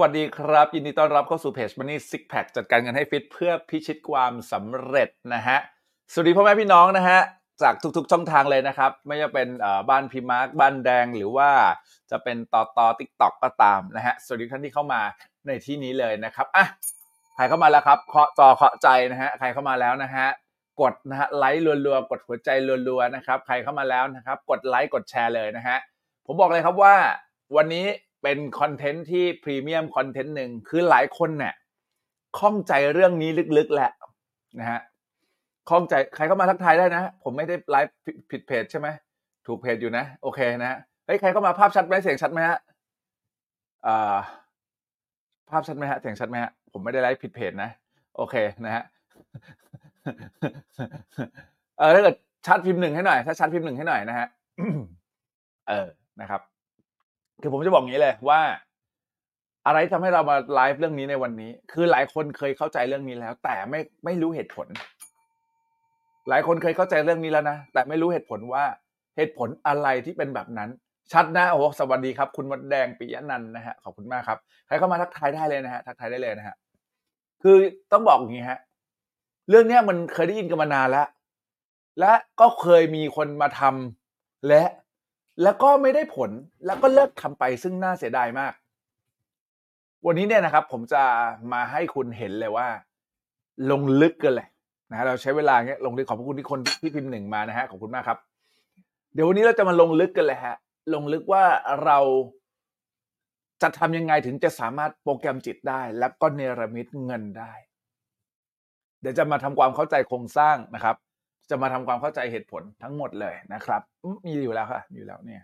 วัสดีครับ ยินดีต้อนรับเข้าสู่เพจ Money Six Pack จัดการเงินให้ฟิตเพื่อพิชิตความสำเร็จนะฮะสวัสดีพ่อแม่พี่น้องนะฮะจากทุกๆช่องทางเลยนะครับ ไม่ว่าเป็นบ้านพีมาร์คบ้านแดงหรือว่าจะเป็นต่อต่อ TikTok ก็ตามนะฮะสวัสดีท่านที่เข้ามาในที่นี้เลยนะครับอะใครเข้ามาแล้วครับเคาะจอเคาะใจนะฮะใครเข้ามาแล้วนะฮะกดนะฮะไลค์รัวๆกดหัวใจรัวๆนะครับใครเข้ามาแล้วนะครับ กดไลค์กดแชร์เลยนะฮะผมบอกเลยครับว่าวันนี้ เป็นคอนเทนต์ที่พรีเมียมคอนเทนต์หนึ่งคือหลายคนเนี่ยข้องใจเรื่องนี้ลึกๆแหละนะฮะข้องใจใครเข้ามาทักทายได้นะ ผมไม่ได้ไลฟ์ผิดเพจใช่ไหมถูกเพจอยู่นะ โอเคนะเฮ้ยใครเข้ามาภาพชัดไหมเสียงชัดไหมฮะอ่าภาพชัดไหมฮะเสียงชัดไหมฮะผมไม่ได้ไลฟ์ผิดเพจนะ โอเคนะฮะเออถ้าเกิดชัดพิมพ์หนึ่งให้หน่อย ถ้าชัดพิมพ์หนึ่งให้หน่อยนะฮะเออนะครับ คือผมจะบอกงี้เลยว่า อะไรทำให้เรามาไลฟ์เรื่องนี้ในวันนี้ คือหลายคนเคยเข้าใจเรื่องนี้แล้ว แต่ไม่ไม่รู้เหตุผล หลายคนเคยเข้าใจเรื่องนี้แล้วนะแต่ไม่รู้เหตุผลว่าเหตุผลอะไรที่เป็นแบบนั้น ชัดนะโอ้สวัสดีครับ คุณมดแดงปิยนันนะฮะขอบคุณมากครับใครเข้ามาทักทายได้เลยนะฮะทักทายได้เลยนะฮะคือต้องบอกอย่างนี้ฮะเรื่องเนี้ยมันเคยได้ยินกันมานานแล้ว และก็เคยมีคนมาทำและ แล้วก็ไม่ได้ผลแล้วก็เลิกทำไปซึ่งน่าเสียดายมาก วันนี้เนี่ยนะครับ ผมจะมาให้คุณเห็นเลยว่า ลงลึกกันเลยนะฮะเราใช้เวลาเงี้ยลงลึกขอบคุณที่คนที่พิมพ์หนึ่งมานะฮะขอบคุณมากครับ เดี๋ยววันนี้เราจะมาลงลึกกันเลยฮะ ลงลึกว่าเราจะทำยังไงถึงจะสามารถโปรแกรมจิตได้ แล้วก็เนรมิตเงินได้ เดี๋ยวจะมาทำความเข้าใจโครงสร้างนะครับ จะมาทำความเข้าใจเหตุผลทั้งหมดเลยนะครับ มีอยู่แล้วค่ะมีอยู่แล้วเนี่ย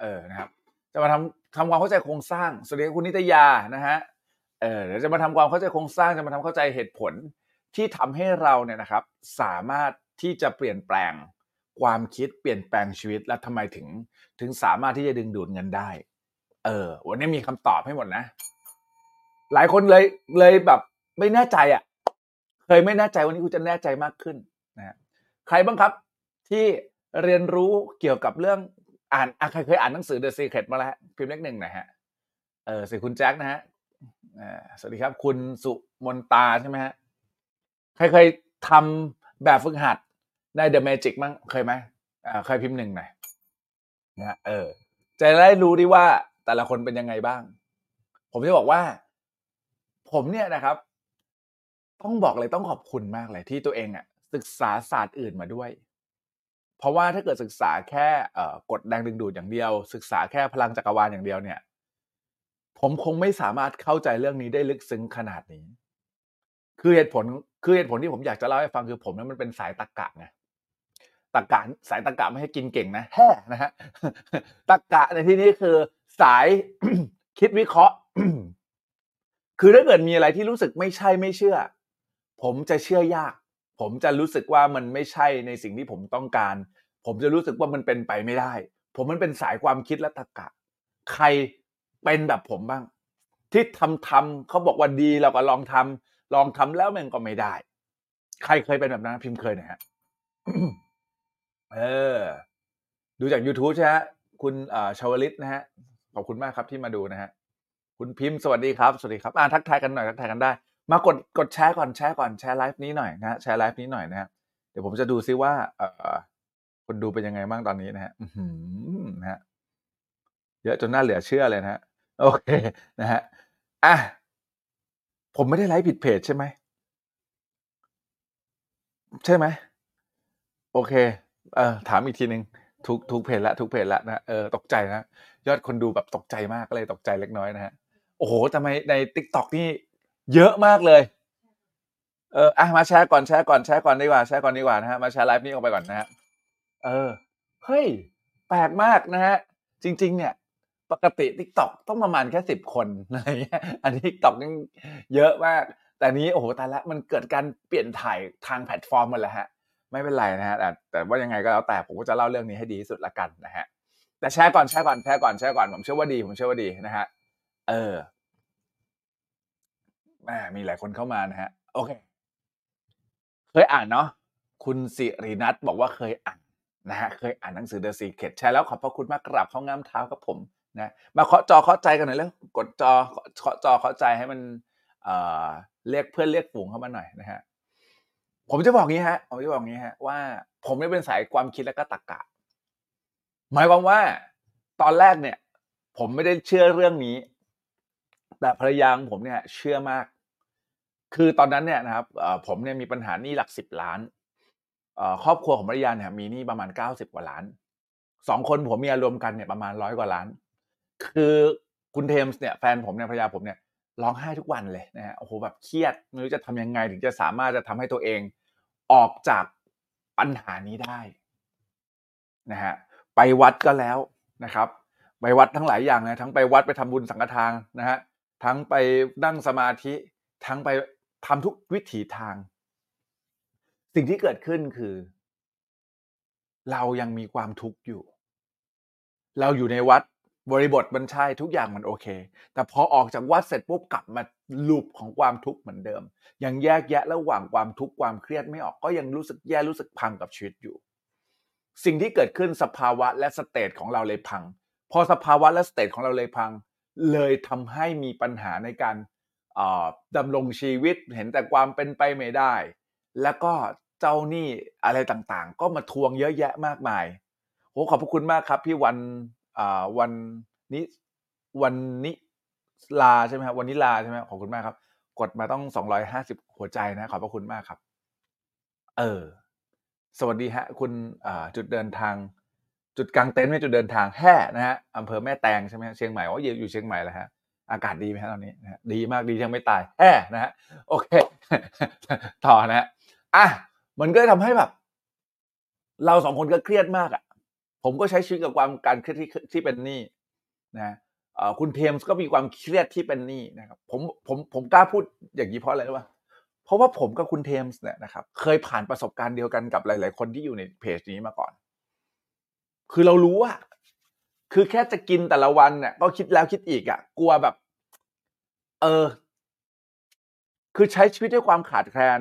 เออนะครับ จะมาทำทำความเข้าใจโครงสร้างสวัสดีครับคุณนิตยานะฮะเออเดี๋ยวจะมาทำความเข้าใจโครงสร้างจะมาทำเข้าใจเหตุผลที่ทำให้เราเนี่ยนะครับ สามารถที่จะเปลี่ยนแปลงความคิดเปลี่ยนแปลงชีวิตและทำไมถึง ถึงสามารถที่จะดึงดูดเงินได้ เออ วันนี้มีคำตอบให้หมดนะ หลายคนเลยเลยแบบไม่แน่ใจอะ เคยไม่แน่ใจวันนี้คุณจะแน่ใจมากขึ้น ใครบ้างครับที่เรียนรู้เกี่ยวกับเรื่องอ่านใครเคยอ่านหนังสือ The Secret มาแล้วพิมพ์เลขหนึ่งหนะฮะเออสิคุณแจ็คนะฮะสวัสดีครับ คุณสุมนตาใช่ไหมฮะใครเคยทำแบบฝึกหัดใน The Magic มั้งเคยไหมอ่าเคยพิมพ์หนึ่งหน่อยนะฮะเออจะได้รู้ดีว่าแต่ละคนเป็นยังไงบ้าง ผมจะบอกว่า ผมเนี่ยนะครับ ต้องบอกเลยต้องขอบคุณมากเลยที่ตัวเองอะ ศึกษาศาสตร์อื่นมาด้วย เพราะว่าถ้าเกิดศึกษาแค่เอ่อกฎแรงดึงดูดอย่างเดียว ศึกษาแค่พลังจักรวาลอย่างเดียวเนี่ย ผมคงไม่สามารถเข้าใจเรื่องนี้ได้ลึกซึ้งขนาดนี้ คือเหตุผลคือเหตุผลที่ผมอยากจะเล่าให้ฟังคือผมนั้นมันเป็นสายตรรกะไงตรรกะสายตรรกะไม่ให้กินเก่งนะแฮ่นะฮะตรรกะในที่นี้คือสายคิดวิเคราะห์คือถ้าเกิดมีอะไรที่รู้สึกไม่ใช่ไม่เชื่อ ผมจะเชื่อยาก ผมจะรู้สึกว่ามันไม่ใช่ในสิ่งที่ผมต้องการ ผมจะรู้สึกว่ามันเป็นไปไม่ได้ ผมมันเป็นสายความคิดและตรรกะ ใครเป็นแบบผมบ้าง ที่ทำทำเขาบอกว่าดีเราก็ลองทำลองทำแล้วมันก็ไม่ได้ ใครเคยเป็นแบบนั้นพิมพ์เคยนะฮะเออ ดูจาก YouTube ใช่ไหมฮะคุณชาวลิตนะฮะขอบคุณมากครับที่มาดูนะฮะคุณพิมพ์สวัสดีครับ สวัสดีครับ อ่าทักทายกันหน่อยทักทายกันได้ มากดกดแชร์ก่อนแชร์ก่อนแชร์ไลฟ์นี้หน่อยนะฮะแชร์ไลฟ์นี้หน่อยนะฮะเดี๋ยวผมจะดูซิว่า เออคนดูเป็นยังไงบ้างตอนนี้นะฮะอื้อหือนะฮะเยอะจนน่าเหลือเชื่อเลยนะฮะโอเคนะฮะอะผมไม่ได้ไลฟ์ผิดเพจใช่ไหมใช่ไหมโอเค เออถามอีกทีหนึ่งทุกทุกเพจละทุกเพจละนะเออตกใจนะยอดคนดูแบบตกใจมากก็เลยตกใจเล็กน้อยนะฮะโอ้โหทำไมใน TikTok นี่ เยอะมากเลย เอออะมาแชร์ก่อนแชร์ก่อนแชร์ก่อนดีกว่าแชร์ก่อนดีกว่านะฮะมาแชร์ไลฟ์นี้ออกไปก่อนนะฮะเออเฮ้ยแปลกมากนะฮะจริง ๆ เนี่ย ปกติ TikTok ต้องประมาณแค่สิบคนอะไรเงี้ยอันนี้ TikTok นี่เยอะมาก แต่นี้โอ้โหตายละมันเกิดการเปลี่ยนถ่ายทางแพลตฟอร์มหมดแล้วฮะ ไม่เป็นไรนะฮะแต่แต่ว่ายังไงก็แล้วแต่ผมก็จะเล่าเรื่องนี้ให้ดีที่สุดละกันนะฮะแต่แชร์ก่อนแชร์ก่อนแชร์ก่อนแชร์ก่อนผมเชื่อว่าดีผมเชื่อว่าดีนะฮะเออ แหมมีหลายคนเข้ามานะฮะ โอเค เคยอ่านเนาะคุณสิรินัทบอกว่าเคยอ่านนะฮะเคยอ่านหนังสือ The Secret ใช่แล้วขอบพระคุณมากกราบเข้างามเท้ากับผมนะมาเคาะจอเคาะใจกันหน่อยแล้วกดจอเคาะจอเคาะใจให้มันเอ่อเรียกเพื่อนเรียกฝูงเข้ามาหน่อยนะฮะผมจะบอกงี้ฮะผมจะบอกงี้ฮะว่า ผมเนี่เป็นสายความคิดและก็ตรรกะ หมายความว่า ตอนแรกเนี่ย ผมไม่ได้เชื่อเรื่องนี้ แต่ภรรยาของผมเนี่ย เชื่อมาก คือตอนนั้นเนี่ยนะครับผมเนี่ยมีปัญหาหนี้หลักสิบล้านครอบครัวของภรรยาเนี่ยมีหนี้ประมาณเก้าสิบกว่าล้านสองคนผมเมียรวมกันเนี่ยประมาณร้อยกว่าล้าน คือคุณเทมส์เนี่ยแฟนผมเนี่ยภรรยาผมเนี่ยร้องไห้ทุกวันเลยนะฮะโอ้โหแบบเครียดไม่รู้จะทำยังไงถึงจะสามารถจะทำให้ตัวเองออกจากปัญหานี้ได้นะฮะไปวัดก็แล้วนะครับไปวัดทั้งหลายอย่างนะทั้งไปวัดไปทำบุญสังฆทานนะฮะทั้งไปนั่งสมาธิทั้งไป ทำทุกวิถีทาง สิ่งที่เกิดขึ้นคือ เรายังมีความทุกข์อยู่ เราอยู่ในวัดบริบทมันใช่ทุกอย่างมันโอเค แต่พอออกจากวัดเสร็จปุ๊บกลับมาลูปของความทุกข์เหมือนเดิม ยังแยกแยะระหว่างความทุกข์ความเครียดไม่ออกก็ยังรู้สึกแย่รู้สึกพังกับชีวิตอยู่ สิ่งที่เกิดขึ้นสภาวะและสเตจของเราเลยพัง พอสภาวะและสเตจของเราเลยพัง เลยทำให้มีปัญหาในการ ดำรงชีวิตเห็นแต่ความเป็นไปไม่ได้ แล้วก็เจ้าหนี้อะไรต่างๆ ก็มาทวงเยอะแยะมากมายโหขอบพระคุณมากครับ พี่วันวันนี้วันนี้ลาใช่ไหมครับวันนี้ลาใช่ไหมขอบคุณมากครับ กดมาต้องสองร้อยห้าสิบหัวใจนะขอบพระคุณมากครับ เออ สวัสดีฮะ คุณจุดเดินทาง จุดกลางเต็นท์ไม่จุดเดินทางแห่นะฮะอำเภอแม่แตงใช่ไหมเชียงใหม่ว่าอยู่อยู่เชียงใหม่แล้วฮะ อากาศดีไหมฮะตอนนี้นะดีมากดียังไม่ตายแห่นะฮะโอเค ต่อนะฮะอะมันก็เลยทำให้แบบ เราสองคนก็เครียดมากอะ ผมก็ใช้ชีวิตกับความการเครียดที่ที่เป็นหนี้นะคุณเทมส์ก็มีความเครียดที่เป็นหนี้นะครับผมผมผมกล้าพูดอย่างนี้เพราะอะไรรู้ป่ะเพราะว่าผมกับคุณเทมส์เนี่ยนะครับ เคยผ่านประสบการณ์เดียวกันกับหลาย ๆ คนที่อยู่ในเพจนี้มาก่อน คือเรารู้ว่า คือแค่จะกินแต่ละวันเนี่ยก็คิดแล้วคิดอีกอะ กลัวแบบ เออ คือใช้ชีวิตด้วยความขาดแคลน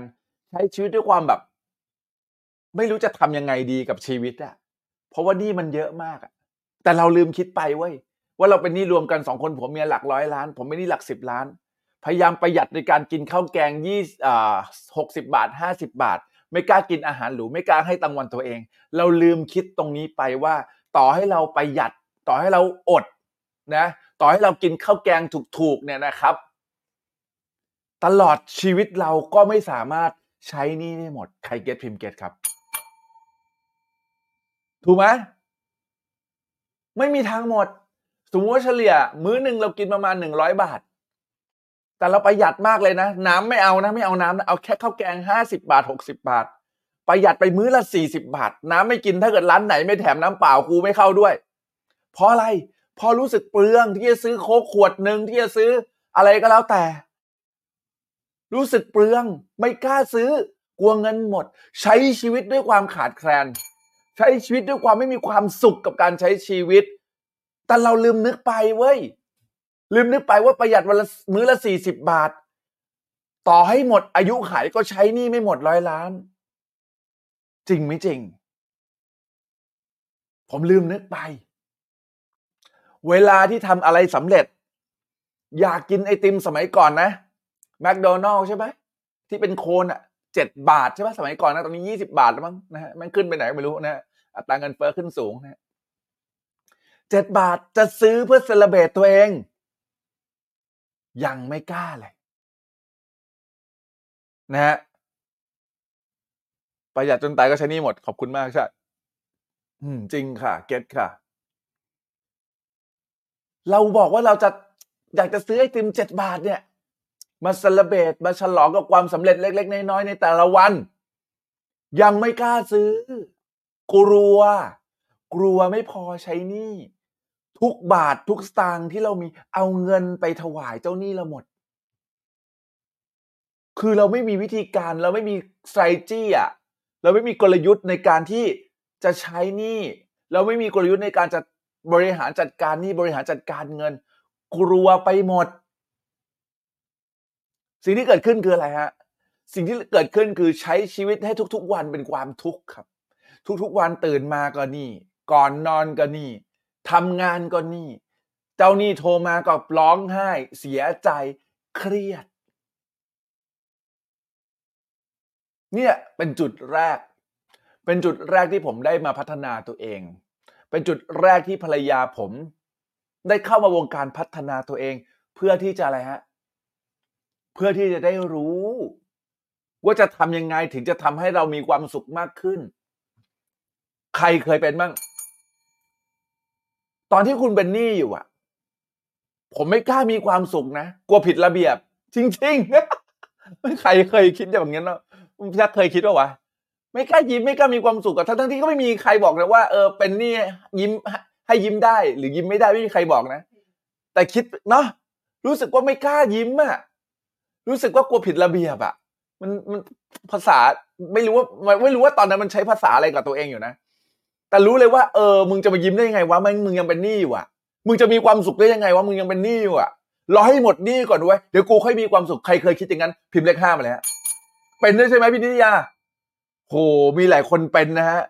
ใช้ชีวิตด้วยความแบบ ไม่รู้จะทำยังไงดีกับชีวิตอะเพราะว่านี่มันเยอะมากอะแต่เราลืมคิดไปเว้ยว่าเราเป็นหนี้รวมกันสองคนผัวเมียหลักร้อยล้าน ผมไม่หนี้หลักสิบล้าน พยายามประหยัดในการกินข้าวแกงยี่อ่าหกสิบาทห้าสิบาท ไม่กล้ากินอาหารหรูไม่กล้าให้ตังวันตัวเอง เราลืมคิดตรงนี้ไปว่า ต่อให้เราประหยัด ต่อให้เราอดนะต่อให้เรากินข้าวแกงถูกๆเนี่ยนะครับ ตลอดชีวิตเราก็ไม่สามารถใช้นี่ได้หมดใครเก็ตพิมพ์เก็ตครับ ถูกไหมไม่มีทางหมด สมมติว่าเฉลี่ย มื้อหนึ่งเรากินประมาณหนึ่งร้อยบาท แต่เราประหยัดมากเลยนะ น้ำไม่เอานะไม่เอาน้ำนะเอาแค่ข้าวแกงห้าสิบาทหกสิบาท ประหยัดไปมื้อละสี่สิบาท น้ำไม่กินถ้าเกิดร้านไหนไม่แถมน้ำเปล่ากูไม่เข้าด้วย เพราะอะไรพอรู้สึกเปลืองที่จะซื้อโค้กขวดหนึ่งที่จะซื้ออะไรก็แล้วแต่ รู้สึกเปลืองไม่กล้าซื้อกลัวเงินหมด ใช้ชีวิตด้วยความขาดแคลน ใช้ชีวิตด้วยความไม่มีความสุขกับการใช้ชีวิต แต่เราลืมนึกไปเว้ยลืมนึกไปว่าประหยัดวันละมื้อละสี่สิบบาท ต่อให้หมดอายุขายก็ใช้หนี่ไม่หมดร้อยล้าน จริงไม่จริง ผมลืมนึกไป เวลาที่ทำอะไรสำเร็จ อยากกินไอติมสมัยก่อนนะแมคโดนัลใช่ไหมที่เป็นโคนอะเจ็ดบาทใช่ไหมสมัยก่อนนะตอนนี้ยี่สิบาทแล้วมั้งนะฮะมันขึ้นไปไหนไม่รู้นะฮะอัตราเงินเฟ้อขึ้นสูงนะฮะเจ็ดบาทจะซื้อเพื่อเซเลบตตัวเอง ยังไม่กล้าเลยนะฮะประหยัดจนตายก็ใช้นี่หมด ขอบคุณมากใช่จริงค่ะ เก็ตค่ะ เราบอกว่าเราจะอยากจะซื้อไอติมเจ็ดบาทเนี่ย มาเซเลเบตมาฉลองกับความสำเร็จเล็ก ๆ น้อยๆในแต่ละวัน ยังไม่กล้าซื้อ กลัว กลัวไม่พอใช้หนี้ทุกบาททุกสตางค์ที่เรามีเอาเงินไปถวายเจ้าหนี้เราหมด คือเราไม่มีวิธีการเราไม่มี strategy อะเราไม่มีกลยุทธ์ในการที่จะใช้หนี้เราไม่มีกลยุทธ์ในการจะ บริหารจัดการนี้บริหารจัดการเงิน กลัวไปหมด สิ่งที่เกิดขึ้นคืออะไรฮะสิ่งที่เกิดขึ้นคือใช้ชีวิตให้ทุก ๆ วันเป็นความทุกข์ครับ ทุกๆ วันตื่นมาก็นี่ ก่อนนอนก็นี่ทำงานก็นี่ เจ้านี้โทรมาก็ร้องไห้ เสียใจเครียด เนี่ยเป็นจุดแรก เป็นจุดแรกที่ผมได้มาพัฒนาตัวเอง เป็นจุดแรกที่ภรรยาผม ได้เข้ามาวงการพัฒนาตัวเอง เพื่อที่จะอะไรฮะ เพื่อที่จะได้รู้ ว่าจะทำยังไงถึงจะทำให้เรามีความสุขมากขึ้น ใครเคยเป็นบ้าง ตอนที่คุณเป็นหนี้อยู่อะผมไม่กล้ามีความสุขนะกลัวผิดระเบียบ จริงๆไม่ใครเคยคิดอย่างนั้นเนาะพี่ยักเคยคิดว่าวะ ไม่กล้ายิ้มไม่กล้ามีความสุขกับทั้งที่ก็ไม่มีใครบอกเลยว่าเออเป็นนี่ยิ้มให้ยิ้มได้ หรือยิ้มไม่ได้ไม่มีใครบอกนะ แต่คิดเนาะรู้สึกว่าไม่กล้ายิ้มอะรู้สึกว่ากลัวผิดระเบียบอะมันมันภาษาไม่รู้ว่าไม่รู้ว่าตอนนั้นมันใช้ภาษาอะไรกับตัวเองอยู่นะ แต่รู้เลยว่าเออมึงจะมายิ้มได้ยังไงวะมึงมึงยังเป็นหนี้อยู่อะมึงจะมีความสุขได้ยังไงวะมึงยังเป็นหนี้อยู่อะรอให้หมดหนี้ก่อนด้วยเดี๋ยวกูค่อยมีความสุขใครเคยคิดอย่างนั้น พิมพ์เลขห้ามาเลยฮะเป็นด้วยใช่ไหมพี่นิตยา โหมีหลายคนเป็นนะฮะ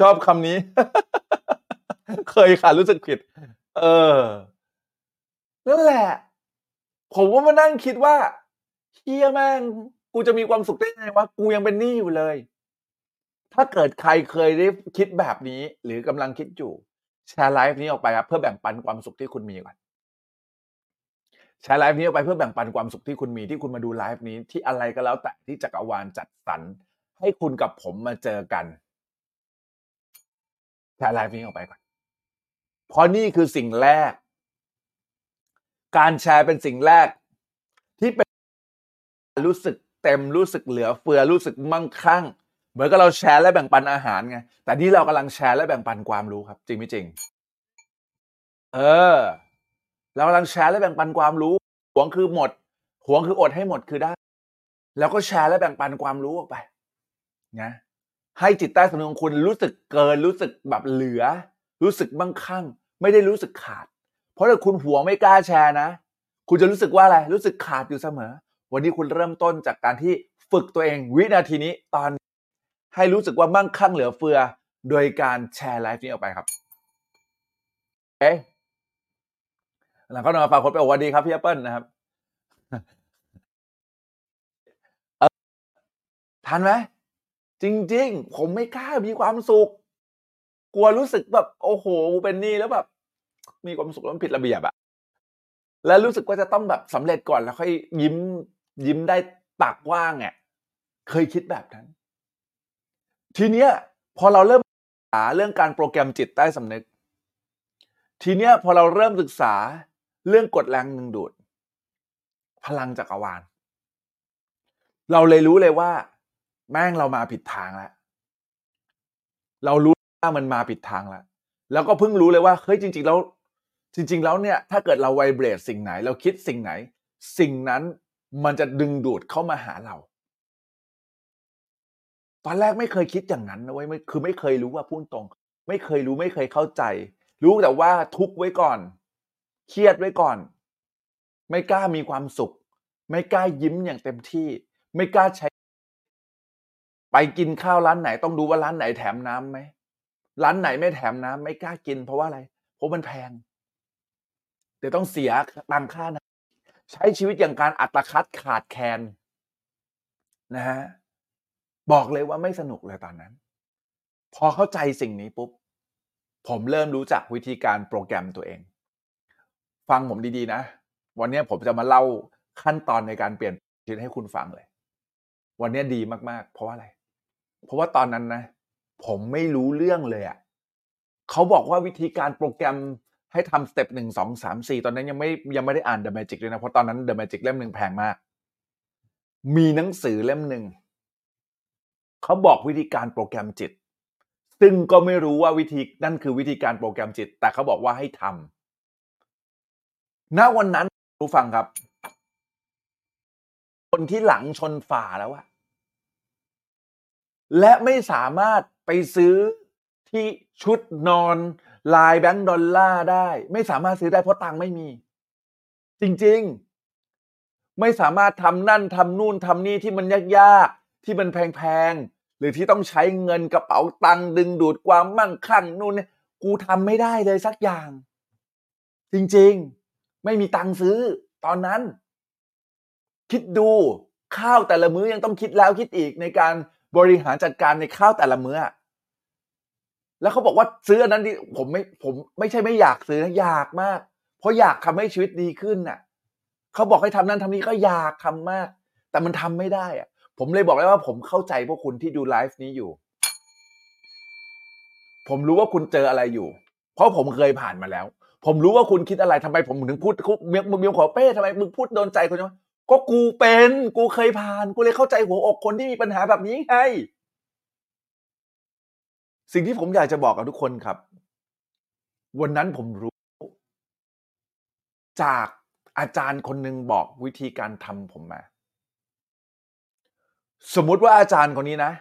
ชอบคำนี้ เคยค่ะรู้สึกผิด เออ นั่นแหละ ผมว่ามานั่งคิดว่าเฮียแม่ง กูจะมีความสุขได้ไงวะ กูยังเป็นหนี้อยู่เลย ถ้าเกิดใครเคยได้คิดแบบนี้ หรือกำลังคิดอยู่ แชร์ไลฟ์นี้ออกไปครับ เพื่อแบ่งปันความสุขที่คุณมีก่อน แชร์ไลฟ์นี้ออกไปเพื่อแบ่งปันความสุขที่คุณมีที่คุณมาดูไลฟ์นี้ที่อะไรก็แล้วแต่ที่จักรวาลจัดสรรให้คุณกับผมมาเจอกันแชร์ไลฟ์นี้ออกไปก่อน เพราะนี่คือสิ่งแรก การแชร์เป็นสิ่งแรก ที่เป็นรู้สึกเต็มรู้สึกเหลือเฟือรู้สึกมั่งคั่ง เหมือนกับเราแชร์และแบ่งปันอาหารไง แต่นี่เรากำลังแชร์และแบ่งปันความรู้ครับ จริงไม่จริง เออ เรากำลังแชร์และแบ่งปันความรู้หวงคือหมดหวงคืออดให้หมดคือได้ แล้วก็แชร์และแบ่งปันความรู้ออกไปนะให้จิตใต้สำนึกของคุณรู้สึกเกินรู้สึกแบบเหลือ รู้สึกมั่งคั่ง ไม่ได้รู้สึกขาด เพราะถ้าคุณหวงไม่กล้าแชร์นะ คุณจะรู้สึกว่าอะไรรู้สึกขาดอยู่เสมอ วันนี้คุณเริ่มต้นจากการที่ฝึกตัวเองวินาทีนี้ตอน ให้รู้สึกว่ามั่งคั่งเหลือเฟือ โดยการแชร์ไลฟ์นี้ออกไปครับเอ๊ะ หลังก็นอนฟังคนไปบอกว่าดีครับพี่แอปเปิลนะครับเออทันไหมจริง ๆ ผมไม่กล้ามีความสุข กลัวรู้สึกแบบโอ้โหเป็นนี้แล้วแบบ มีความสุขแล้วมันผิดระเบียบอะแล้วรู้สึกว่าจะต้องแบบสำเร็จก่อนแล้วค่อยยิ้ม ยิ้มได้ปากว้างเนี่ยเคยคิดแบบนั้น ทีเนี้ย พอเราเริ่มศึกษาเรื่องการโปรแกรมจิตใต้สำนึก ทีเนี้ยพอเราเริ่มศึกษา เรื่องกฎแรงดึงดูด พลังจักรวาล เราเลยรู้เลยว่า แม่งเรามาผิดทางแล้วเรารู้ว่ามันมาผิดทางแล้วแล้วก็เพิ่งรู้เลยว่าเฮ้ยจริง ๆ แล้ว จริง ๆ แล้วเนี่ย ถ้าเกิดเราไวเบรดสิ่งไหน เราคิดสิ่งไหน สิ่งนั้นมันจะดึงดูดเข้ามาหาเรา ตอนแรกไม่เคยคิดอย่างนั้นนะเว้ยไม่คือไม่เคยรู้ว่าพูดตรง ไม่เคยรู้ไม่เคยเข้าใจ รู้แต่ว่าทุกไว้ก่อน เครียดไว้ก่อน ไม่กล้ามีความสุข ไม่กล้ายิ้มอย่างเต็มที่ ไม่กล้าใช้ ไปกินข้าวร้านไหน ต้องดูว่าร้านไหนแถมน้ำไหมร้านไหนไม่แถมน้ำไม่กล้ากิน เพราะว่าอะไร เพราะมันแพงเดี๋ยวต้องเสียตังค่านะใช้ชีวิตอย่างการอัตคัดขาดแคลนนะฮะบอกเลยว่าไม่สนุกเลยตอนนั้น พอเข้าใจสิ่งนี้ปุ๊บ ผมเริ่มรู้จักวิธีการโปรแกรมตัวเอง ฟังผมดีๆนะ วันนี้ผมจะมาเล่าขั้นตอนในการเปลี่ยนชีวิตให้คุณฟังเลย วันนี้ดีมากๆ เพราะว่าอะไร เพราะว่าตอนนั้นนะ ผมไม่รู้เรื่องเลยอะ่ะเขาบอกว่าวิธีการโปรแกรมให้ทำสเต็ปหนึ่งสองสามสี่ตอนนั้นยังไม่ยังไม่ได้อ่าน The Magic เลยนะ เพราะตอนนั้น The Magic เล่มหนึ่งแพงมาก มีหนังสือเล่มหนึ่งเขาบอกวิธีการโปรแกรมจิต ซึ่งก็ไม่รู้ว่าวิธีนั่นคือวิธีการโปรแกรมจิต แต่เขาบอกว่าให้ทำ ณวันนั้นรู้ฟังครับ คนที่หลังชนฝาแล้วอะและไม่สามารถไปซื้อที่ชุดนอนลายแบงก์ดอลลาร์ได้ ไม่สามารถซื้อได้เพราะตังค์ไม่มี จริงๆ ไม่สามารถทำนั่นทำนู่นทำนี่ที่มันยากๆ ที่มันแพงๆ หรือที่ต้องใช้เงินกระเป๋าตังค์ดึงดูดความมั่งคั่งนู่นเนี่ยกูทำไม่ได้เลยสักอย่าง จริงๆ ไม่มีตังค์ซื้อ ตอนนั้น คิดดูข้าวแต่ละมื้อยังต้องคิดแล้วคิดอีกในการบริหารจัดการในข้าวแต่ละมื้อ แล้วเขาบอกว่าซื้ออันนั้นดิผมไม่ผมไม่ใช่ไม่อยากซื้อนะอยากมาก เพราะอยากทำให้ชีวิตดีขึ้นน่ะเขาบอกให้ทำนั่นทำนี้ก็อยากทำมาก แต่มันทำไม่ได้อะ ผมเลยบอกเลยว่าผมเข้าใจพวกคุณที่ดูไลฟ์นี้อยู่ ผมรู้ว่าคุณเจออะไรอยู่ เพราะผมเคยผ่านมาแล้ว ผมรู้ว่าคุณคิดอะไรทำไมผมถึงพูดเมียมึงขอเป้ทำไมมึงพูดโดนใจคนจังก็กูเป็นกูเคยผ่าน กูเลยเข้าใจหัวอกคนที่มีปัญหาแบบนี้ไงสิ่งที่ผมอยากจะบอกกับทุกคนครับ วันนั้นผมรู้ จากอาจารย์คนหนึ่งบอกวิธีการทำผมมา สมมุติว่าอาจารย์คนนี้นะ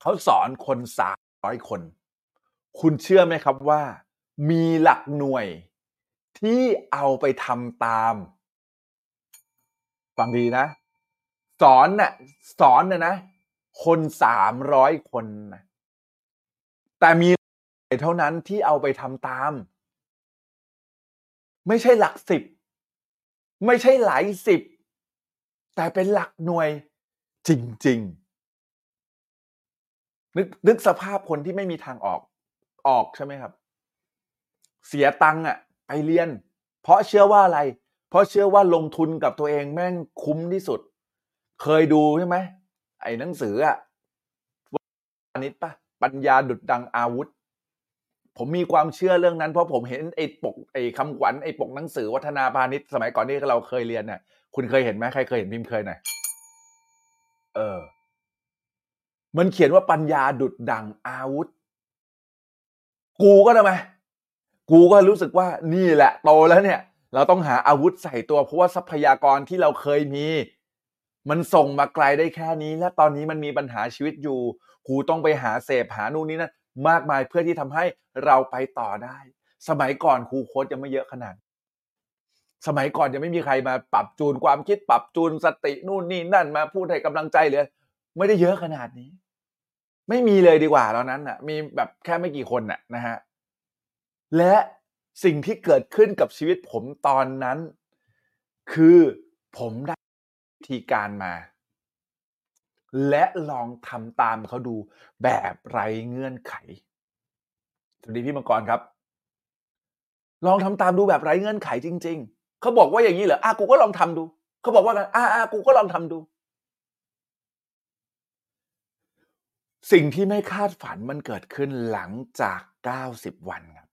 เขาสอนคนสามร้อยคน คุณเชื่อไหมครับว่า มีหลักหน่วยที่เอาไปทำตาม ฟังดีนะ สอนน่ะสอนน่ะนะ คนสามร้อยคนนะแต่มีเท่านั้นที่เอาไปทำตาม ไม่ใช่หลักสิบ ไม่ใช่หลายสิบ แต่เป็นหลักหน่วยจริง ๆ นึกนึกสภาพคนที่ไม่มีทางออกออกใช่ไหมครับ เสียตังค์อะไปเรียน เพราะเชื่อว่าอะไร เพราะเชื่อว่าลงทุนกับตัวเองแม่งคุ้มที่สุด เคยดูใช่ไหมไอ้หนังสืออะอันนี้ปะปัญญาดุดดังอาวุธ ผมมีความเชื่อเรื่องนั้น เพราะผมเห็นไอ้ปกไอ้คำขวัญไอ้ปกหนังสือวัฒนาพาณิชย์สมัยก่อนที่เราเคยเรียนเนี่ยคุณเคยเห็นไหมใครเคยเห็นพิมพ์เคยหน่อยเออ มันเขียนว่าปัญญาดุดดังอาวุธ กูก็ทำไม กูก็รู้สึกว่านี่แหละโตแล้วเนี่ย เราต้องหาอาวุธใส่ตัว เพราะว่าทรัพยากรที่เราเคยมี มันส่งมาไกลได้แค่นี้ และตอนนี้มันมีปัญหาชีวิตอยู่ กูต้องไปหาเสพหานู่นนี่นั่นมากมายเพื่อที่ทำให้เราไปต่อได้ สมัยก่อนครูโค้ดยังไม่เยอะขนาด สมัยก่อนยังไม่มีใครมาปรับจูนความคิดปรับจูนสตินู่นนี่นั่นมาพูดให้กำลังใจเลยไม่ได้เยอะขนาดนี้ ไม่มีเลยดีกว่าตอนนั้นน่ะ มีแบบแค่ไม่กี่คนน่ะนะฮะ และสิ่งที่เกิดขึ้นกับชีวิตผมตอนนั้น คือผมได้วิธีการมา และลองทำตามเขาดูแบบไร้เงื่อนไข สวัสดีพี่มังกรครับ ลองทำตามดูแบบไร้เงื่อนไขจริง ๆ เขาบอกว่าอย่างนี้เหรออะกูก็ลองทำดู เขาบอกว่ากันอะอะกูก็ลองทำดู สิ่งที่ไม่คาดฝันมันเกิดขึ้นหลังจาก 90 วันครับ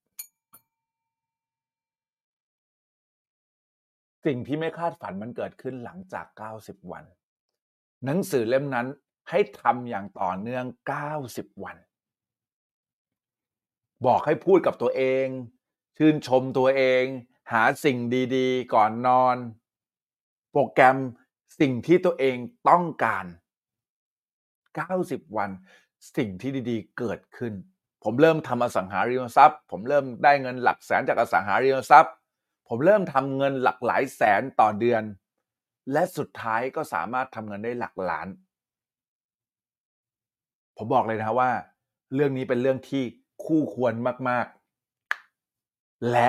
สิ่งที่ไม่คาดฝันมันเกิดขึ้นหลังจาก 90 วัน หนังสือเล่มนั้นให้ทำอย่างต่อเนื่อง 90 วัน บอกให้พูดกับตัวเอง ชื่นชมตัวเอง หาสิ่งดีๆ ก่อนนอน โปรแกรมสิ่งที่ตัวเองต้องการ 90 วัน สิ่งที่ดีๆ เกิดขึ้น ผมเริ่มทำอสังหาริมทรัพย์ ผมเริ่มได้เงินหลักแสนจากอสังหาริมทรัพย์ ผมเริ่มทำเงินหลักหลายแสนต่อเดือน และสุดท้ายก็สามารถทำเงินได้หลักล้าน ผมบอกเลยนะว่า เรื่องนี้เป็นเรื่องที่คู่ควรมาก ๆ และ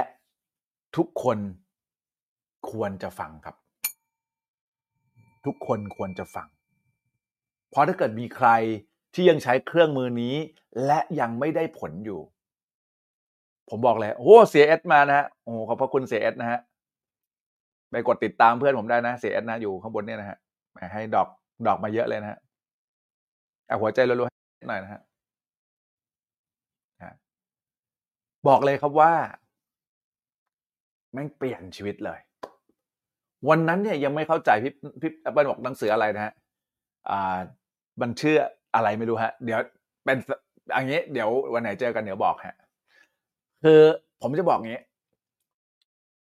ทุกคนควรจะฟังครับ ทุกคนควรจะฟัง เพราะถ้าเกิดมีใครที่ยังใช้เครื่องมือนี้ และยังไม่ได้ผลอยู่ ผมบอกเลยโอ้เสียเอสมานะฮะโอ้ขอบพระคุณเสียเอสนะฮะไปกดติดตามเพื่อนผมได้นะเสียเอสนะอยู่ข้างบนเนี่ยนะฮะให้ดอกดอกมาเยอะเลยนะฮะเอาหัวใจรัวๆให้หน่อยนะฮะบอกเลยครับว่าแม่งเปลี่ยนชีวิตเลย วันนั้นเนี่ยยังไม่เข้าใจพี่พี่แอปเปิลบอกหนังสืออะไรนะฮะอ่ามันชื่ออะไรไม่รู้ฮะ เดี๋ยวเป็นอย่างนี้เดี๋ยววันไหนเจอกันเดี๋ยวบอกฮะ คือผมจะบอกงี้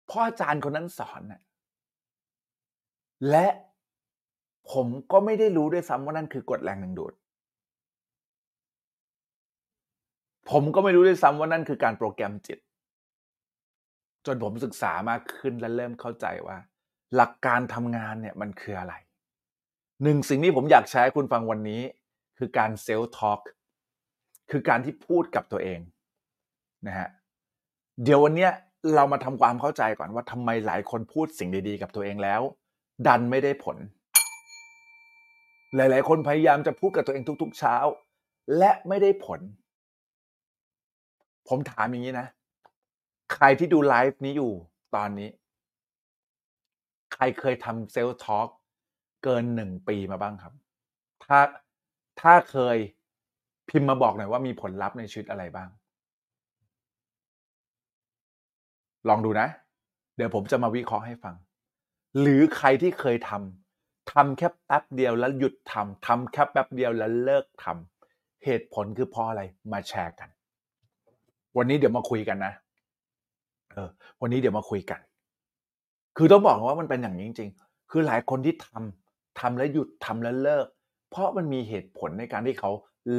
พ่ออาจารย์คนนั้นสอนนะและผมก็ไม่ได้รู้ด้วยซ้ำว่านั่นคือกฎแรงดึงดูด ผมก็ไม่รู้ด้วยซ้ำว่านั่นคือการโปรแกรมจิต จนผมศึกษามากขึ้นและเริ่มเข้าใจว่า หลักการทำงานเนี่ยมันคืออะไร หนึ่งสิ่งที่ผมอยากใช้คุณฟังวันนี้ คือการเซลล์ทอล์กคือการที่พูดกับตัวเอง นะฮะเดี๋ยววันเนี้ยเรามาทำความเข้าใจก่อนว่าทำไมหลายคนพูดสิ่งดีๆ กับตัวเองแล้ว ดันไม่ได้ผล หลาย ๆ คนพยายามจะพูดกับตัวเองทุก ๆ เช้า และไม่ได้ผล ผมถามอย่างนี้นะ ใครที่ดูไลฟ์นี้อยู่ตอนนี้ ใครเคยทำเซลล์ทอล์กเกินหนึ่งปีมาบ้างครับ ถ้าถ้าเคยพิมพ์มาบอกหน่อยว่ามีผลลัพธ์ในชีวิตอะไรบ้าง ลองดูนะ เดี๋ยวผมจะมาวิเคราะห์ให้ฟัง หรือใครที่เคยทำทำแค่แป๊บเดียวแล้วหยุดทำทำแค่แป๊บเดียวแล้วเลิกทำเหตุผลคือเพราะอะไรมาแชร์กัน วันนี้เดี๋ยวมาคุยกันนะเออวันนี้เดี๋ยวมาคุยกัน คือต้องบอกว่ามันเป็นอย่างนี้จริง ๆ คือหลายคนที่ทำทำแล้วหยุดทำแล้วเลิก เพราะมันมีเหตุผลในการที่เขา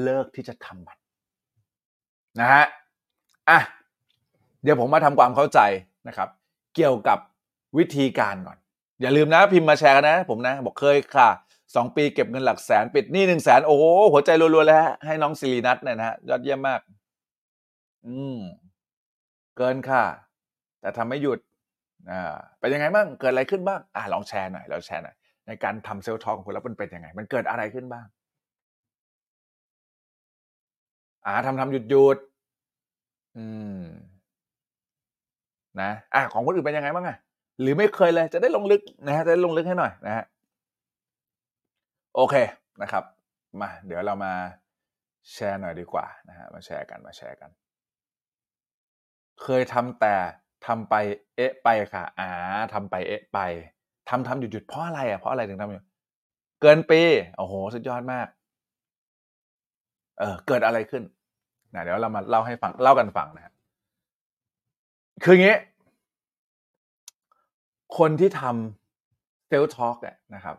เลิกที่จะทำมันนะฮะอะ เดี๋ยวผมมาทำความเข้าใจนะครับ เกี่ยวกับวิธีการก่อน อย่าลืมนะพิมพ์มาแชร์กันนะ ผมนะ บอกเคยค่ะสองปีเก็บเงินหลักแสนปิดหนี้หนึ่งแสนโอ้โหหัวใจรัวๆเลยฮะให้น้องสิรินัทเนี่ยนะยอดเยี่ยมมาก อืม เกินค่ะ แต่ทำไม่หยุดอ่าเป็นยังไงบ้างเกิดอะไรขึ้นบ้างอ่าลองแชร์หน่อยล้วแชร์หน่อยในการทำเซลล์ทองของคุณแล้วมันเป็นยังไง มันเกิดอะไรขึ้นบ้างอ่าทำทำหยุดหยุดอืม นะอ่าของคนอื่นเป็นยังไงบ้างอะหรือไม่เคยเลยจะได้ลงลึกนะฮะจะได้ลงลึกให้หน่อยนะฮะโอเคนะครับ มาเดี๋ยวเรามาแชร์หน่อยดีกว่านะฮะมาแชร์กันมาแชร์กัน เคยทำแต่ทำไปเอ๊ะไปค่ะอ่าทำไปเอ๊ะไปทำทำหยุดหยุดเพราะอะไรอะเพราะอะไรถึงทำอยู่เกินปีโอ้โฮสุดยอดมาก เออเกิดอะไรขึ้น?นะเดี๋ยวเรามาเล่าให้ฟังเล่ากันฟังนะครับ คืออย่างงี้ คนที่ทำ Self Talk เนี่ยนะครับ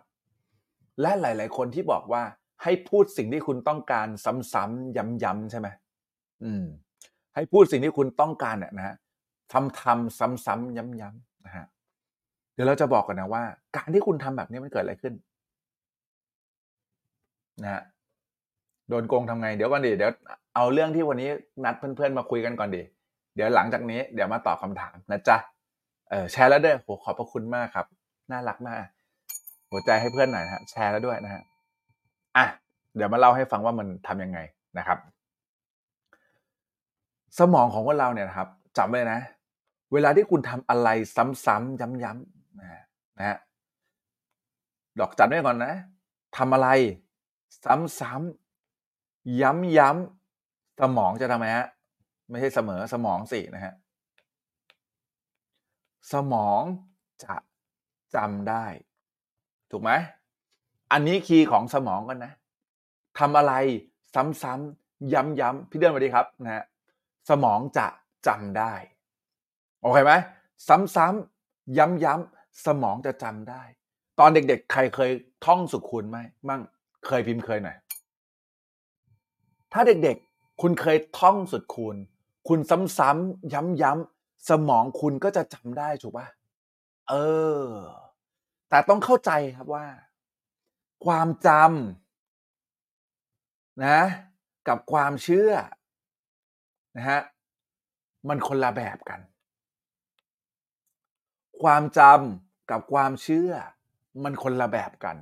และหลาย ๆ คนที่บอกว่าให้พูดสิ่งที่คุณต้องการซ้ำๆย้ำๆใช่ไหม?อืม ให้พูดสิ่งที่คุณต้องการเนี่ยนะครับทำๆซ้ำๆย้ำๆนะครับเดี๋ยวเราจะบอกก่อนนะว่า การที่คุณทำแบบนี้มันเกิดอะไรขึ้น?นะครับโดนโกงทำไง?เดี๋ยวก่อนสิเดี๋ยวเอาเรื่องที่วันนี้นัดเพื่อนๆมาคุยกันก่อนสิ ดี๋ยวหลังจากนี้เดี๋ยวมาตอบคำถามนะจ๊ะเออแชร์แล้วด้วยโอ้โฮขอบพระคุณมากครับ น่ารักมาก หัวใจให้เพื่อนหน่อยนะครับแชร์แล้วด้วยนะครับอะเดี๋ยวมาเล่าให้ฟังว่ามันทำยังไงนะครับ สมองของคนเราเนี่ยนะครับจำไว้เลยนะ เวลาที่คุณทำอะไรซ้ำๆย้ำๆนะนะครับดอกจันไว้ก่อนนะทำอะไร ซ้ำๆย้ำๆสมองจะทำไงครับ? ไม่ใช่เสมอสมองสินะครับสมองจะจำได้ ถูกไหม?อันนี้ key ของสมองก่อนนะทำอะไรซ้ำๆย้ำๆพี่เดือนสวัสดีครับนะครับสมองจะจำได้โอเคไหม?ซ้ำๆย้ำๆสมองจะจำได้ ตอนเด็กๆ ใครเคยท่องสุขคูณไหมมั่งเคยพิมพ์เคยหน่อยถ้าเด็กๆ คุณเคยท่องสูตรคูณ คุณซ้ำๆย้ำๆสมองคุณก็จะจำได้ถูกปล่า?เออ แต่ต้องเข้าใจครับว่า ความจำนะ กับความเชื่อนะครับมันคนละแบบกัน ความจำกับความเชื่อ มันคนละแบบกัน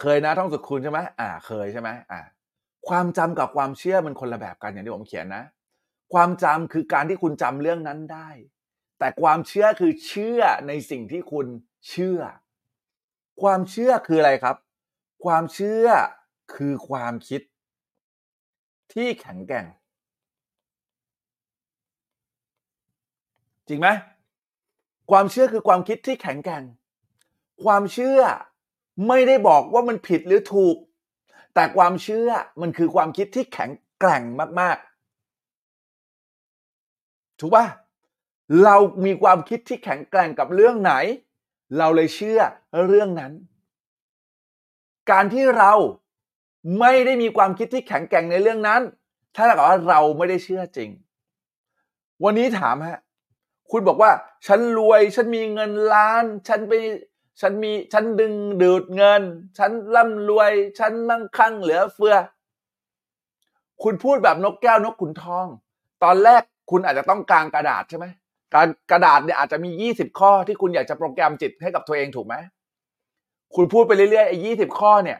เคยนะท่องสูตรคูณใช่ไหม?อ่า เคยใช่ไหม?อ่า ความจำกับความเชื่อมันคนละแบบกันอย่างที่ผมเขียนนะ ความจำคือการที่คุณจำเรื่องนั้นได้ แต่ความเชื่อคือเชื่อในสิ่งที่คุณเชื่อ ความเชื่อคืออะไรครับ?ความเชื่อคือความคิด ที่แข็งแกร่ง จริงไหม?ความเชื่อคือความคิดที่แข็งแกร่ง ความเชื่อไม่ได้บอกว่ามันผิดหรือถูก แต่ความเชื่อมันคือความคิดที่แข็งแกร่งมากๆ ถูกปล่า?เรามีความคิดที่แข็งแกร่งกับเรื่องไหน เราเลยเชื่อเรื่องนั้น การที่เราไม่ได้มีความคิดที่แข็งแกร่งในเรื่องนั้นเท่ากับว่าเราไม่ได้เชื่อจริง วันนี้ถามครับคุณบอกว่า ฉันรวย ฉันมีเงินล้าน ฉันไป ฉันมีฉันดึงดูดเงิน ฉันร่ำรวย ฉันมั่งคั่งเหลือเฟือ คุณพูดแบบนกแก้วนกขุนทอง ตอนแรกคุณอาจจะต้องกางกระดาษใช่ไหม?การกระดาษเนี่ยอาจจะมี 20 ข้อที่คุณอยากจะโปรแกรมจิตให้กับตัวเองถูกไหม?คุณพูดไปเรื่อยๆไอ้20ข้อเนี่ย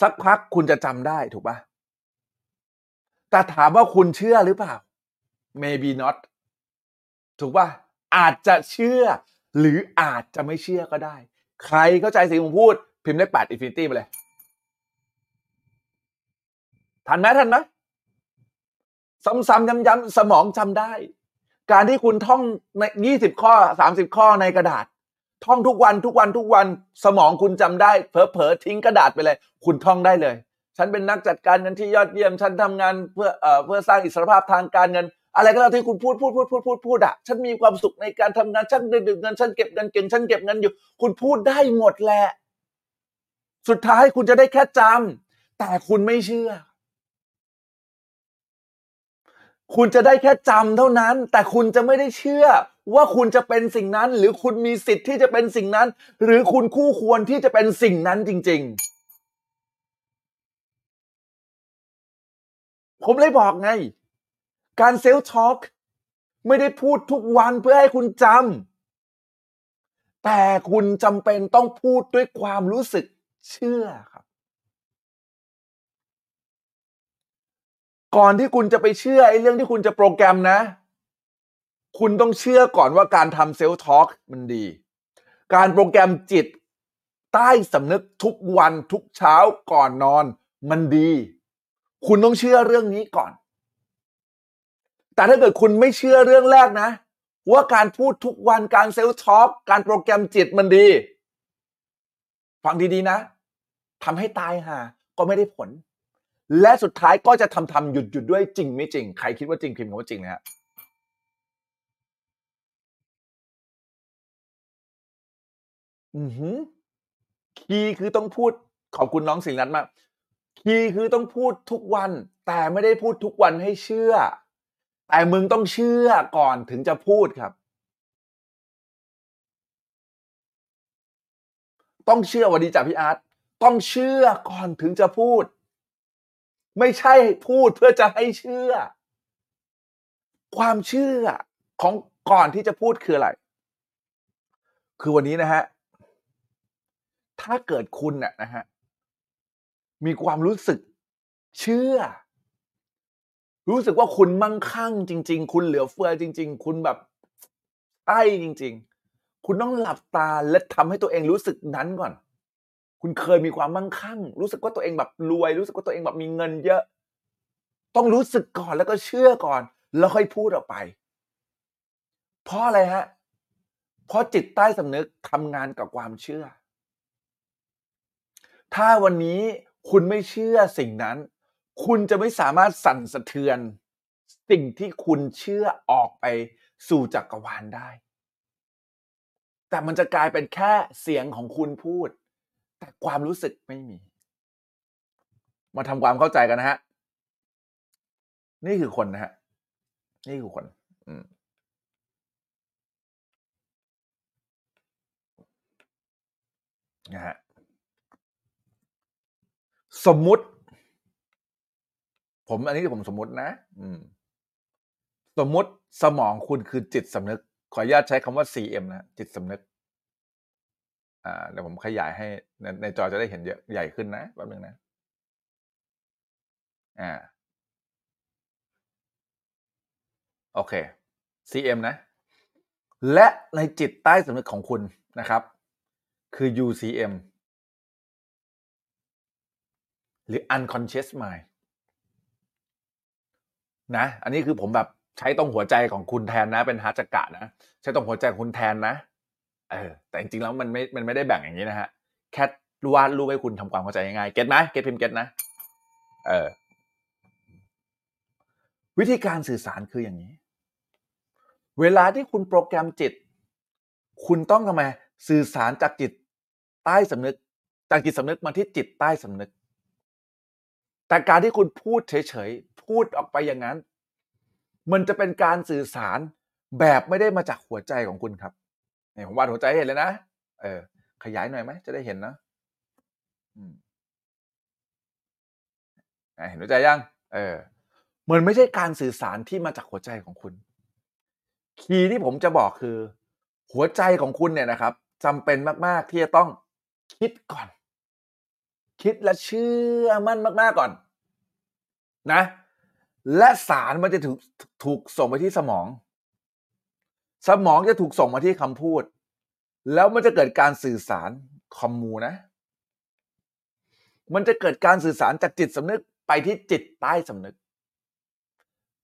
สักพักคุณจะจำได้ถูกปล่า?แต่ถามว่าคุณเชื่อหรือเปล่า? Maybe not ถูกปล่า?อาจจะเชื่อ หรืออาจจะไม่เชื่อก็ได้ ใครเข้าใจสิ่งที่ผมพูด พิมพ์เลข8 infinity มาเลย ทันไหมทันไหม?ซ้ำๆย้ำๆสมองจำได้ การที่คุณท่องใน20ข้อ30ข้อในกระดาษ ท่องทุกวันทุกวันทุกวันสมองคุณจำได้เผลอๆทิ้งกระดาษไปเลย คุณท่องได้เลยฉันเป็นนักจัดการเงินที่ยอดเยี่ยม ฉันทำงานเพื่อเอ่อเพื่อสร้างอิสรภาพทางการเงิน อะไรก็แล้วที่คุณพูดพูดๆๆๆๆอะฉันมีความสุขในการทำงานฉันดึงๆเงินฉันเก็บเงินเก่งฉันเก็บเงินอยู่ คุณพูดได้หมดแหละ สุดท้ายคุณจะได้แค่จำแต่คุณไม่เชื่อ คุณจะได้แค่จำเท่านั้น แต่คุณจะไม่ได้เชื่อ ว่าคุณจะเป็นสิ่งนั้น หรือคุณมีสิทธิ์ที่จะเป็นสิ่งนั้น หรือคุณคู่ควรที่จะเป็นสิ่งนั้นจริง ๆ ผมเลยบอกไง การเซลล์ทอกไม่ได้พูดทุกวันเพื่อให้คุณจำแต่คุณจำเป็นต้องพูดด้วยความรู้สึกเชื่อครับ ก่อนที่คุณจะไปเชื่อไอ้เรื่องที่คุณจะโปรแกรมนะ คุณต้องเชื่อก่อนว่าการทำเซลล์ทอกมันดี การโปรแกรมจิตใต้สำนึกทุกวันทุกเช้าก่อนนอนมันดี คุณต้องเชื่อเรื่องนี้ก่อน แต่ถ้าเกิดคุณไม่เชื่อเรื่องแรกนะ ว่าการพูดทุกวันการเซลล์ทอล์กการโปรแกรมจิตมันดี ฟังดีๆนะทำให้ตายห่าก็ไม่ได้ผล และสุดท้ายก็จะทำทำหยุดหยุดด้วยจริงไม่จริง ใครคิดว่าจริงพิมพ์คำว่าจริงนะฮะอือหือคีย์คือต้องพูดขอบคุณน้องสิงห์รัตน์มากคีย์คือต้องพูดทุกวัน แต่ไม่ได้พูดทุกวันให้เชื่อ แต่มึงต้องเชื่อก่อนถึงจะพูดครับ ต้องเชื่อวันดีจากพี่อาร์ตต้องเชื่อก่อนถึงจะพูด ไม่ใช่พูดเพื่อจะให้เชื่อ ความเชื่อของก่อนที่จะพูดคืออะไร คือวันนี้นะฮะ ถ้าเกิดคุณน่ะนะฮะ มีความรู้สึกเชื่อ รู้สึกว่าคุณมั่งคั่งจริง ๆ คุณเหลือเฟือจริง ๆ คุณแบบใช่จริง ๆ คุณต้องหลับตาและทำให้ตัวเองรู้สึกนั้นก่อน คุณเคยมีความมั่งคั่ง รู้สึกว่าตัวเองแบบรวย รู้สึกว่าตัวเองแบบมีเงินเยอะ ต้องรู้สึกก่อนแล้วก็เชื่อก่อน แล้วค่อยพูดออกไป เพราะอะไรฮะ เพราะจิตใต้สำนึกทำงานกับความเชื่อ ถ้าวันนี้คุณไม่เชื่อสิ่งนั้น คุณจะไม่สามารถสั่นสะเทือน สิ่งที่คุณเชื่อออกไปสู่จักรวาลได้ แต่มันจะกลายเป็นแค่เสียงของคุณพูด แต่ความรู้สึกไม่มี มาทำความเข้าใจกันนะฮะ นี่คือคนนะฮะ นี่คือคน อืมนะฮะสมมุติ ผมอันนี้ผมสมมตินะ อืม สมมติสมองคุณคือจิตสำนึก ขออนุญาตใช้คำว่า CM นะจิตสำนึก อ่าเดี๋ยวผมขยายให้ในในจอจะได้เห็นเยอะใหญ่ขึ้นนะแป๊บนึงนะ อ่า โอเค CM นะ และในจิตใต้สำนึกของคุณนะครับ คือ UCM หรือ unconscious mind นะ อันนี้คือผมแบบใช้ตรงหัวใจของคุณแทนนะ เป็นฮัจกะนะใช้ตรงหัวใจคุณแทนนะเออแต่จริงๆแล้วมันไม่มันไม่ได้แบ่งอย่างนี้นะฮะแค่วาดรูปให้คุณทำความเข้าใจง่ายๆเก็ตไหมเก็ตพิมพ์เก็ตนะเออวิธีการสื่อสารคืออย่างนี้ เวลาที่คุณโปรแกรมจิต คุณต้องทำไมสื่อสารจากจิตใต้สำนึก จากจิตสำนึกมาที่จิตใต้สำนึก แต่การที่คุณพูดเฉย พูดออกไปอย่างนั้น มันจะเป็นการสื่อสารแบบไม่ได้มาจากหัวใจของคุณครับเนี่ยผมวาดหัวใจเห็นเลยนะเออ ขยายหน่อยไหมจะได้เห็นนะอืมอะเห็นหัวใจยังเออมันไม่ใช่การสื่อสารที่มาจากหัวใจของคุณ คีย์ที่ผมจะบอกคือ หัวใจของคุณเนี่ยนะครับจำเป็นมาก ๆ ที่จะต้องคิดก่อน คิดและเชื่อมั่นมาก ๆ ก่อน นะ และสารมันจะถูกถูกส่งไปที่สมอง สมองจะถูกส่งมาที่คำพูด แล้วมันจะเกิดการสื่อสารคอมมูนะ มันจะเกิดการสื่อสารจากจิตสำนึกไปที่จิตใต้สำนึก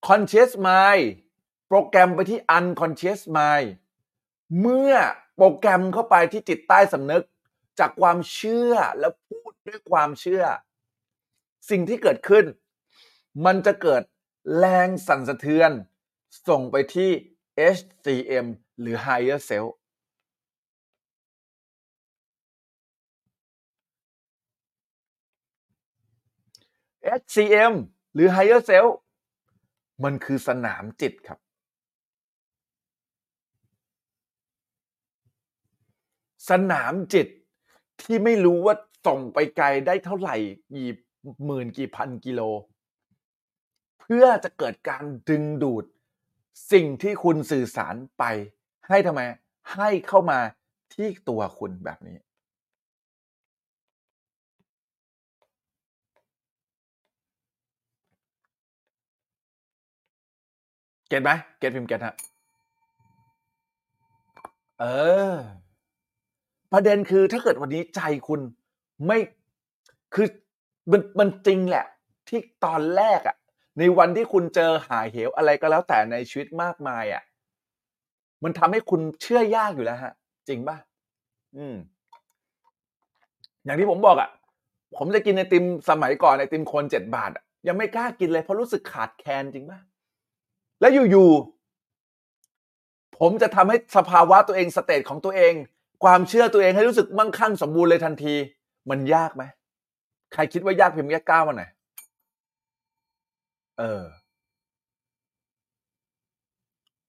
conscious mind โปรแกรมไปที่ unconscious mind เมื่อโปรแกรมเข้าไปที่จิตใต้สำนึกจากความเชื่อแล้วพูดด้วยความเชื่อ สิ่งที่เกิดขึ้น มันจะเกิด แรงสั่นสะเทือน ส่งไปที่ HCM หรือ Higher Self HCM หรือ Higher Self มันคือสนามจิตครับ สนามจิตที่ไม่รู้ว่าส่งไปไกลได้เท่าไหร่กี่หมื่นกี่พันกิโล เพื่อจะเกิดการดึงดูด สิ่งที่คุณสื่อสารไป ให้ทำไมให้เข้ามาที่ตัวคุณแบบนี้ เก็ตไหมเก็ตพิมพ์เก็ตฮะเออ ประเด็นคือถ้าเกิดวันนี้ใจคุณไม่คือมันมันจริงแหละ ที่ตอนแรกอะ่ะ ในวันที่คุณเจอหาเหวอะไรก็แล้วแต่ในชีวิตมากมายอะ่ะ มันทำให้คุณเชื่อยากอยู่แล้วฮะ จริงป่ะอืม อย่างที่ผมบอกอะ่ะ ผมจะกินไอติมสมัยก่อนไอติมคนเจ็ดบาทอะยังไม่กล้ากินเลยเพราะรู้สึกขาดแคลนจริงป่ะแล้วอยู่ๆผมจะทำให้สภาวะตัวเองสเตจของตัวเอง ความเชื่อตัวเองให้รู้สึกมั่งคั่งสมบูรณ์เลยทันที มันยากไหมใครคิดว่ายากเพียงแค่ก้าวมาหน่อย เออ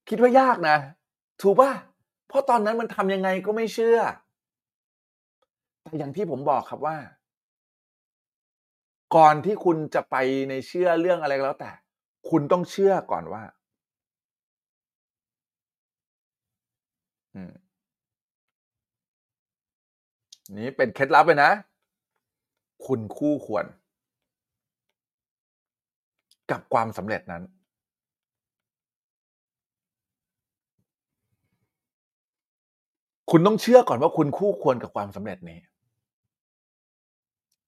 คิดว่ายากนะ ถูกป่ะ เพราะตอนนั้นมันทำยังไงก็ไม่เชื่อ แต่อย่างที่ผมบอกครับว่า ก่อนที่คุณจะไปในเชื่อเรื่องอะไรก็แล้วแต่ คุณต้องเชื่อก่อนว่าอืมนี่เป็นเคล็ดลับเลยนะ คุณคู่ควร กับความสำเร็จนั้นคุณต้องเชื่อก่อนว่าคุณคู่ควรกับความสำเร็จนี้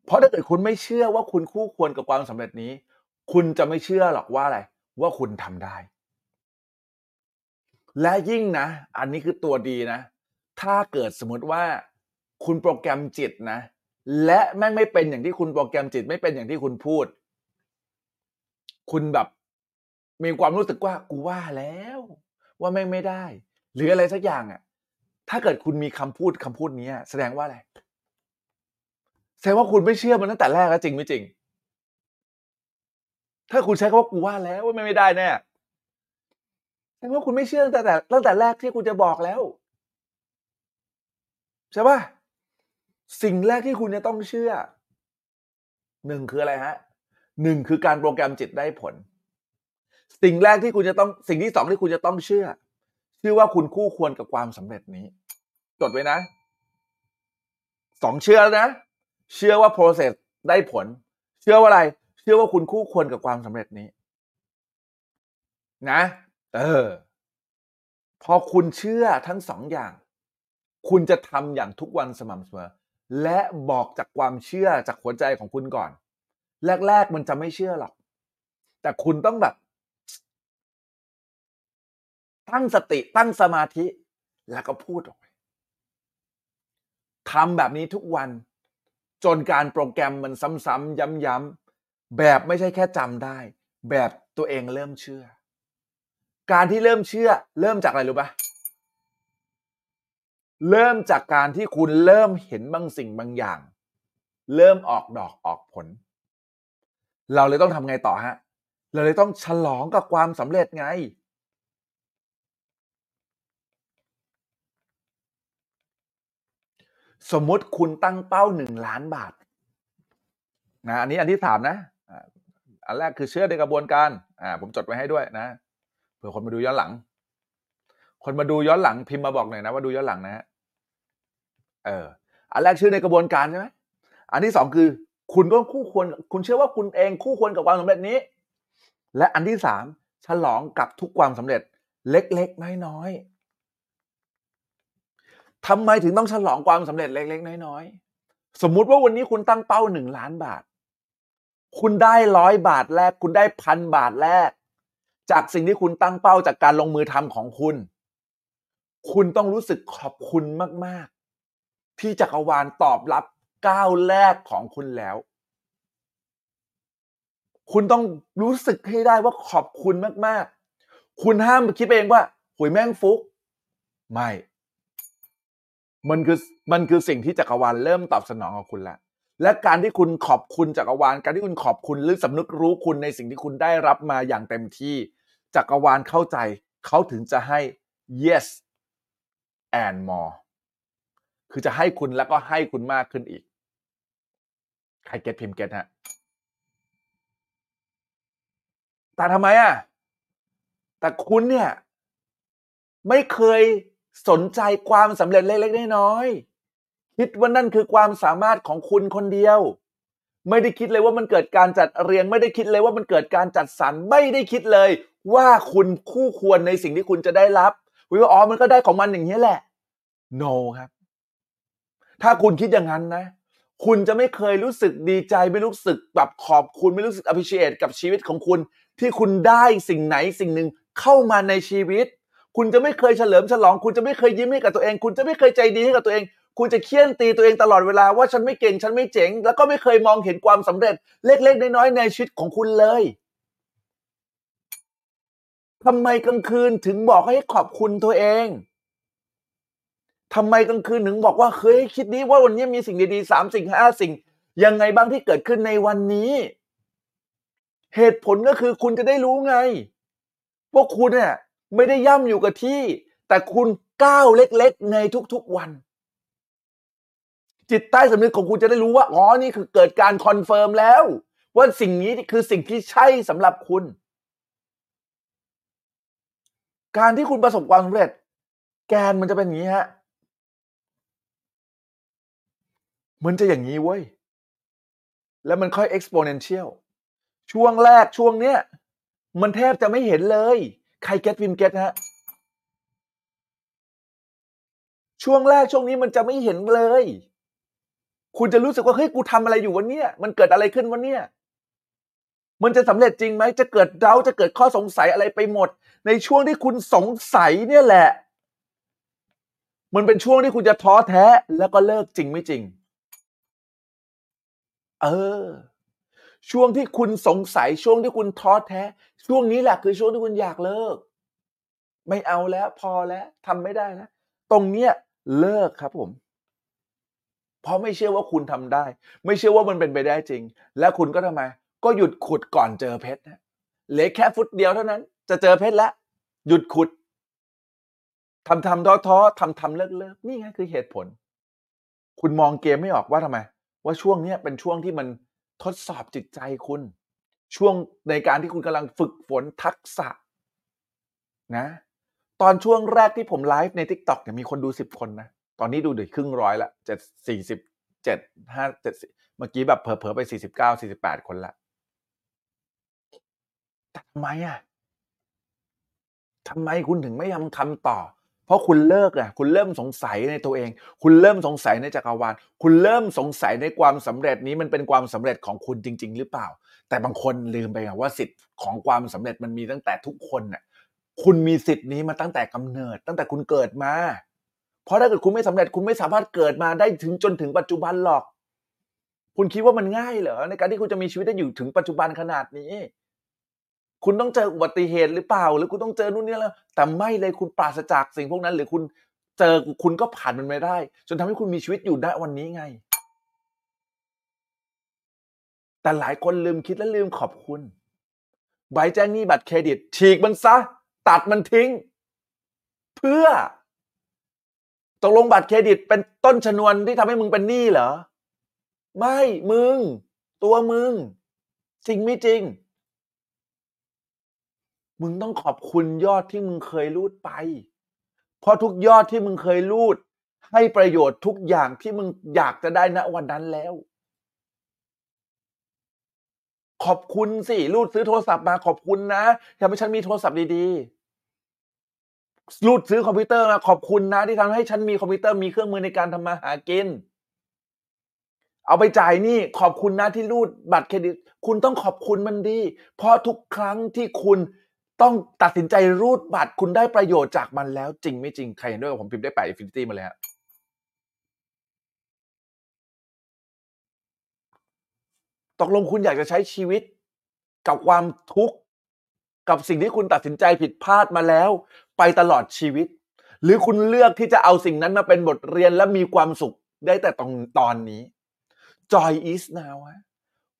เพราะถ้าเกิดคุณไม่เชื่อว่าคุณคู่ควรกับความสำเร็จนี้ คุณจะไม่เชื่อหรอกว่าอะไร ว่าคุณทำได้ และยิ่งนะ อันนี้คือตัวดีนะ ถ้าเกิดสมมติว่า คุณโปรแกรมจิตนะ และแม่งไม่เป็นอย่างที่คุณโปรแกรมจิต ไม่เป็นอย่างที่คุณพูด คุณแบบมีความรู้สึกว่ากูว่าแล้ว ว่าแม่งไม่ได้ หรืออะไรสักอย่างอะ่ะ ถ้าเกิดคุณมีคำพูดคำพูดนี้แสดงว่าอะไรแสดงว่าคุณไม่เชื่อมันตั้งแต่แรกแล้วจริงไม่จริง ถ้าคุณใช้คำว่ากูว่าแล้วว่าไม่ได้แน่แสดงว่าคุณไม่เชื่อตั้งแต่ตั้งแต่แรกที่คุณจะบอกแล้วใช่ป่ะสิ่งแรกที่คุณจะต้องเชื่อหนึ่งคืออะไรฮะ หนึ่งคือการโปรแกรมจิตได้ผล สิ่งแรกที่คุณจะต้องสิ่งที่สองที่คุณจะต้องเชื่อ ชื่อว่าคุณคู่ควรกับความสำเร็จนี้ จดไว้นะสองเชื่อแล้วนะ เชื่อว่า process ได้ผล เชื่อว่าอะไร เชื่อว่าคุณคู่ควรกับความสำเร็จนี้ นะ เออ พอคุณเชื่อทั้งสองอย่าง คุณจะทำอย่างทุกวันสม่ำเสมอและบอกจากความเชื่อจากหัวใจของคุณก่อน แรก ๆ มันจะไม่เชื่อหรอก แต่คุณต้องแบบ ตั้งสติตั้งสมาธิ แล้วก็พูดออกไปทำแบบนี้ทุกวัน จนการโปรแกรมมันซ้ำๆย้ำๆแบบไม่ใช่แค่จำได้ แบบตัวเองเริ่มเชื่อ การที่เริ่มเชื่อ เริ่มจากอะไรรู้ปะเริ่มจากการที่คุณเริ่มเห็นบางสิ่งบางอย่าง เริ่มออกดอกออกผล เราเลยต้องทำไงต่อฮะ เราเลยต้องฉลองกับความสำเร็จไง สมมุติคุณตั้งเป้าหนึ่งล้านบาทนะอันนี้อันที่สามนะอันแรกคือเชื่อในกระบวนการอ่าผมจดไว้ให้ด้วยนะเผื่อคนมาดูย้อนหลัง คนมาดูย้อนหลังพิมพ์มาบอกหน่อยนะว่าดูย้อนหลังนะฮะเอออันแรกเชื่อในกระบวนการใช่ไหมอันที่สองคือ คุณก็คู่ควร คุณเชื่อว่าคุณเองคู่ควรกับความสำเร็จนี้ และอันที่สามฉลองกับทุกความสำเร็จ เล็กๆน้อยๆทำไมถึงต้องฉลองความสำเร็จเล็ก ๆ น้อยๆสมมุติว่าวันนี้คุณตั้งเป้าหนึ่งล้านบาท คุณได้ร้อยบาทแรก คุณได้พันบาทแรก จากสิ่งที่คุณตั้งเป้าจากการลงมือทำของคุณ คุณต้องรู้สึกขอบคุณมาก ๆ ที่จักรวาลตอบรับ ก้าวแรกของคุณแล้ว คุณต้องรู้สึกให้ได้ว่าขอบคุณมาก ๆ คุณห้ามคิดเองว่าหุยแม่งฟุก ไม่ มันคือมันคือสิ่งที่จักรวาลเริ่มตอบสนองกับคุณแล้วและการที่คุณขอบคุณจักรวาล การที่คุณขอบคุณหรือสำนึกรู้คุณในสิ่งที่คุณได้รับมาอย่างเต็มที่จักรวาลเข้าใจ เขาถึงจะให้ yes and more คือจะให้คุณแล้วก็ให้คุณมากขึ้นอีก ใครเก็ตพิมพ์เก็ตฮะแต่ทำไมอะ แต่คุณเนี่ย ไม่เคยสนใจความสำเร็จเล็กๆน้อยๆคิดว่านั่นคือความสามารถของคุณคนเดียว ไม่ได้คิดเลยว่ามันเกิดการจัดเรียง ไม่ได้คิดเลยว่ามันเกิดการจัดสรรไม่ได้คิดเลย ว่าคุณคู่ควรในสิ่งที่คุณจะได้รับวิวอ๋อมันก็ได้ของมันอย่างนี้แหละ no ครับ ถ้าคุณคิดอย่างนั้นนะ คุณจะไม่เคยรู้สึกดีใจไม่รู้สึกแบบขอบคุณไม่รู้สึก appreciate กับชีวิตของคุณ ที่คุณได้สิ่งไหนสิ่งหนึ่งเข้ามาในชีวิต คุณจะไม่เคยเฉลิมฉลอง คุณจะไม่เคยยิ้มให้กับตัวเอง คุณจะไม่เคยใจดีให้กับตัวเอง คุณจะเคี่ยนตีตัวเองตลอดเวลาว่าฉันไม่เก่งฉันไม่เจ๋ง แล้วก็ไม่เคยมองเห็นความสำเร็จ เล็กๆน้อยๆในชีวิตของคุณเลยทำไมกลางคืนถึงบอกให้ขอบคุณตัวเอง ทำไมกลางคืนถึงบอกว่าเฮ้ยคิดนี้ว่าวันนี้มีสิ่งดีๆสามสิ่งห้าสิ่ง ยังไงบ้างที่เกิดขึ้นในวันนี้ เหตุผลก็คือคุณจะได้รู้ไงว่าคุณเนี่ยไม่ได้ย่ำอยู่กับที่ แต่คุณก้าวเล็กๆ ในทุกๆวัน จิตใต้สำนึกของคุณจะได้รู้ว่าอ๋อนี่คือเกิดการ confirm แล้ว ว่าสิ่งนี้คือสิ่งที่ใช่สำหรับคุณ การที่คุณประสบความสำเร็จ แกนมันจะเป็นอย่างนี้ฮะ มันจะอย่างนี้เว้ย แล้วมันค่อย exponential ช่วงแรกช่วงเนี้ย มันแทบจะไม่เห็นเลย ใคร get พิมพ์ get ฮะ ช่วงแรกช่วงนี้มันจะไม่เห็นเลย คุณจะรู้สึกว่าเฮ้ยกูทำอะไรอยู่วันเนี้ยมันเกิดอะไรขึ้นวันเนี้ยมันจะสำเร็จจริงไหม จะเกิดเดาจะเกิดข้อสงสัยอะไรไปหมด ในช่วงที่คุณสงสัยเนี่ยแหละ มันเป็นช่วงที่คุณจะท้อแท้แล้วก็เลิกจริงไม่จริง เออ ช่วงที่คุณสงสัยช่วงที่คุณท้อแท้ ช่วงนี้แหละคือช่วงที่คุณอยากเลิก ไม่เอาแล้วพอแล้วทำไม่ได้นะตรงเนี้ยเลิกครับผม เพราะไม่เชื่อว่าคุณทำได้ ไม่เชื่อว่ามันเป็นไปได้จริง แล้วคุณก็ทำไม ก็หยุดขุดก่อนเจอเพชรนะเหลือแค่ฟุตเดียวเท่านั้น จะเจอเพชรแล้วหยุดขุดทำทำท้อท้อทำทำเลิกเลิกนี่ไงคือเหตุผล คุณมองเกมไม่ออกว่าทำไม ว่าช่วงเนี้ยเป็นช่วงที่มันทดสอบจิตใจคุณ ช่วงในการที่คุณกำลังฝึกฝนทักษะนะ ตอนช่วงแรกที่ผมไลฟ์ใน t ิ k t o k เนี่ยมีคนดูสิบคนนะ ตอนนี้ดูเดือครึ่งร้อยละเจ็ดสี่สิบเจ็ดห้าเจ็ดเมื่อกี้แบบเผลอๆไปสี่สิบเก้าสี่สิบแปดคนละแต่ทำไมอะทำไมคุณถึงไม่ทำคำต่อ เพราะคุณเลิกอะคุณเริ่มสงสัยในตัวเอง คุณเริ่มสงสัยในจักรวาลคุณเริ่มสงสัยในความสำเร็จนี้มันเป็นความสำเร็จของคุณจริง ๆ หรือเปล่า แต่บางคนลืมไปอะว่าสิทธิ์ของความสำเร็จมันมีตั้งแต่ทุกคนน่ะคุณมีสิทธิ์นี้มาตั้งแต่กำเนิด ตั้งแต่คุณเกิดมา เพราะถ้าเกิดคุณไม่สำเร็จคุณไม่สามารถเกิดมาได้ถึงจนถึงปัจจุบันหรอก คุณคิดว่ามันง่ายเหรอในการที่คุณจะมีชีวิตได้อยู่ถึงปัจจุบันขนาดนี้ คุณต้องเจออุบัติเหตุหรือเปล่า หรือคุณต้องเจอนู่นนี่แล้ว แต่ไม่เลยคุณปราศจากสิ่งพวกนั้น หรือคุณเจอคุณก็ผ่านมันไม่ได้ จนทำให้คุณมีชีวิตอยู่ได้วันนี้ไง แต่หลายคนลืมคิดและลืมขอบคุณ ใบแจ้งหนี้บัตรเครดิต ฉีกมันซะ ตัดมันทิ้ง เพื่อตกลงบัตรเครดิตเป็นต้นชนวนที่ทำให้มึงเป็นหนี้เหรอ ไม่มึง ตัวมึง จริงไม่จริง มึงต้องขอบคุณยอดที่มึงเคยรูดไป เพราะทุกยอดที่มึงเคยรูด ให้ประโยชน์ทุกอย่างที่มึงอยากจะได้ณวันนั้นแล้ว ขอบคุณสิรูดซื้อโทรศัพท์มาขอบคุณนะทำให้ฉันมีโทรศัพท์ดีๆรูดซื้อคอมพิวเตอร์มาขอบคุณนะ ที่ทำให้ฉันมีคอมพิวเตอร์มีเครื่องมือในการทำมาหากินเอาไปจ่ายนี่ขอบคุณนะที่รูดบัตรเครดิต คุณต้องขอบคุณมันดี เพราะทุกครั้งที่คุณ ต้องตัดสินใจรูดบัตรคุณได้ประโยชน์จากมันแล้วจริงไม่จริง ใครเห็นด้วยกับผมพิมพ์ได้แปด infinity มาเลยฮะตกลงคุณอยากจะใช้ชีวิตกับความทุกข์กับสิ่งที่คุณตัดสินใจผิดพลาดมาแล้ว ไปตลอดชีวิต หรือคุณเลือกที่จะเอาสิ่งนั้นมาเป็นบทเรียนและมีความสุขได้แต่ตรงตอนนี้ Joy is now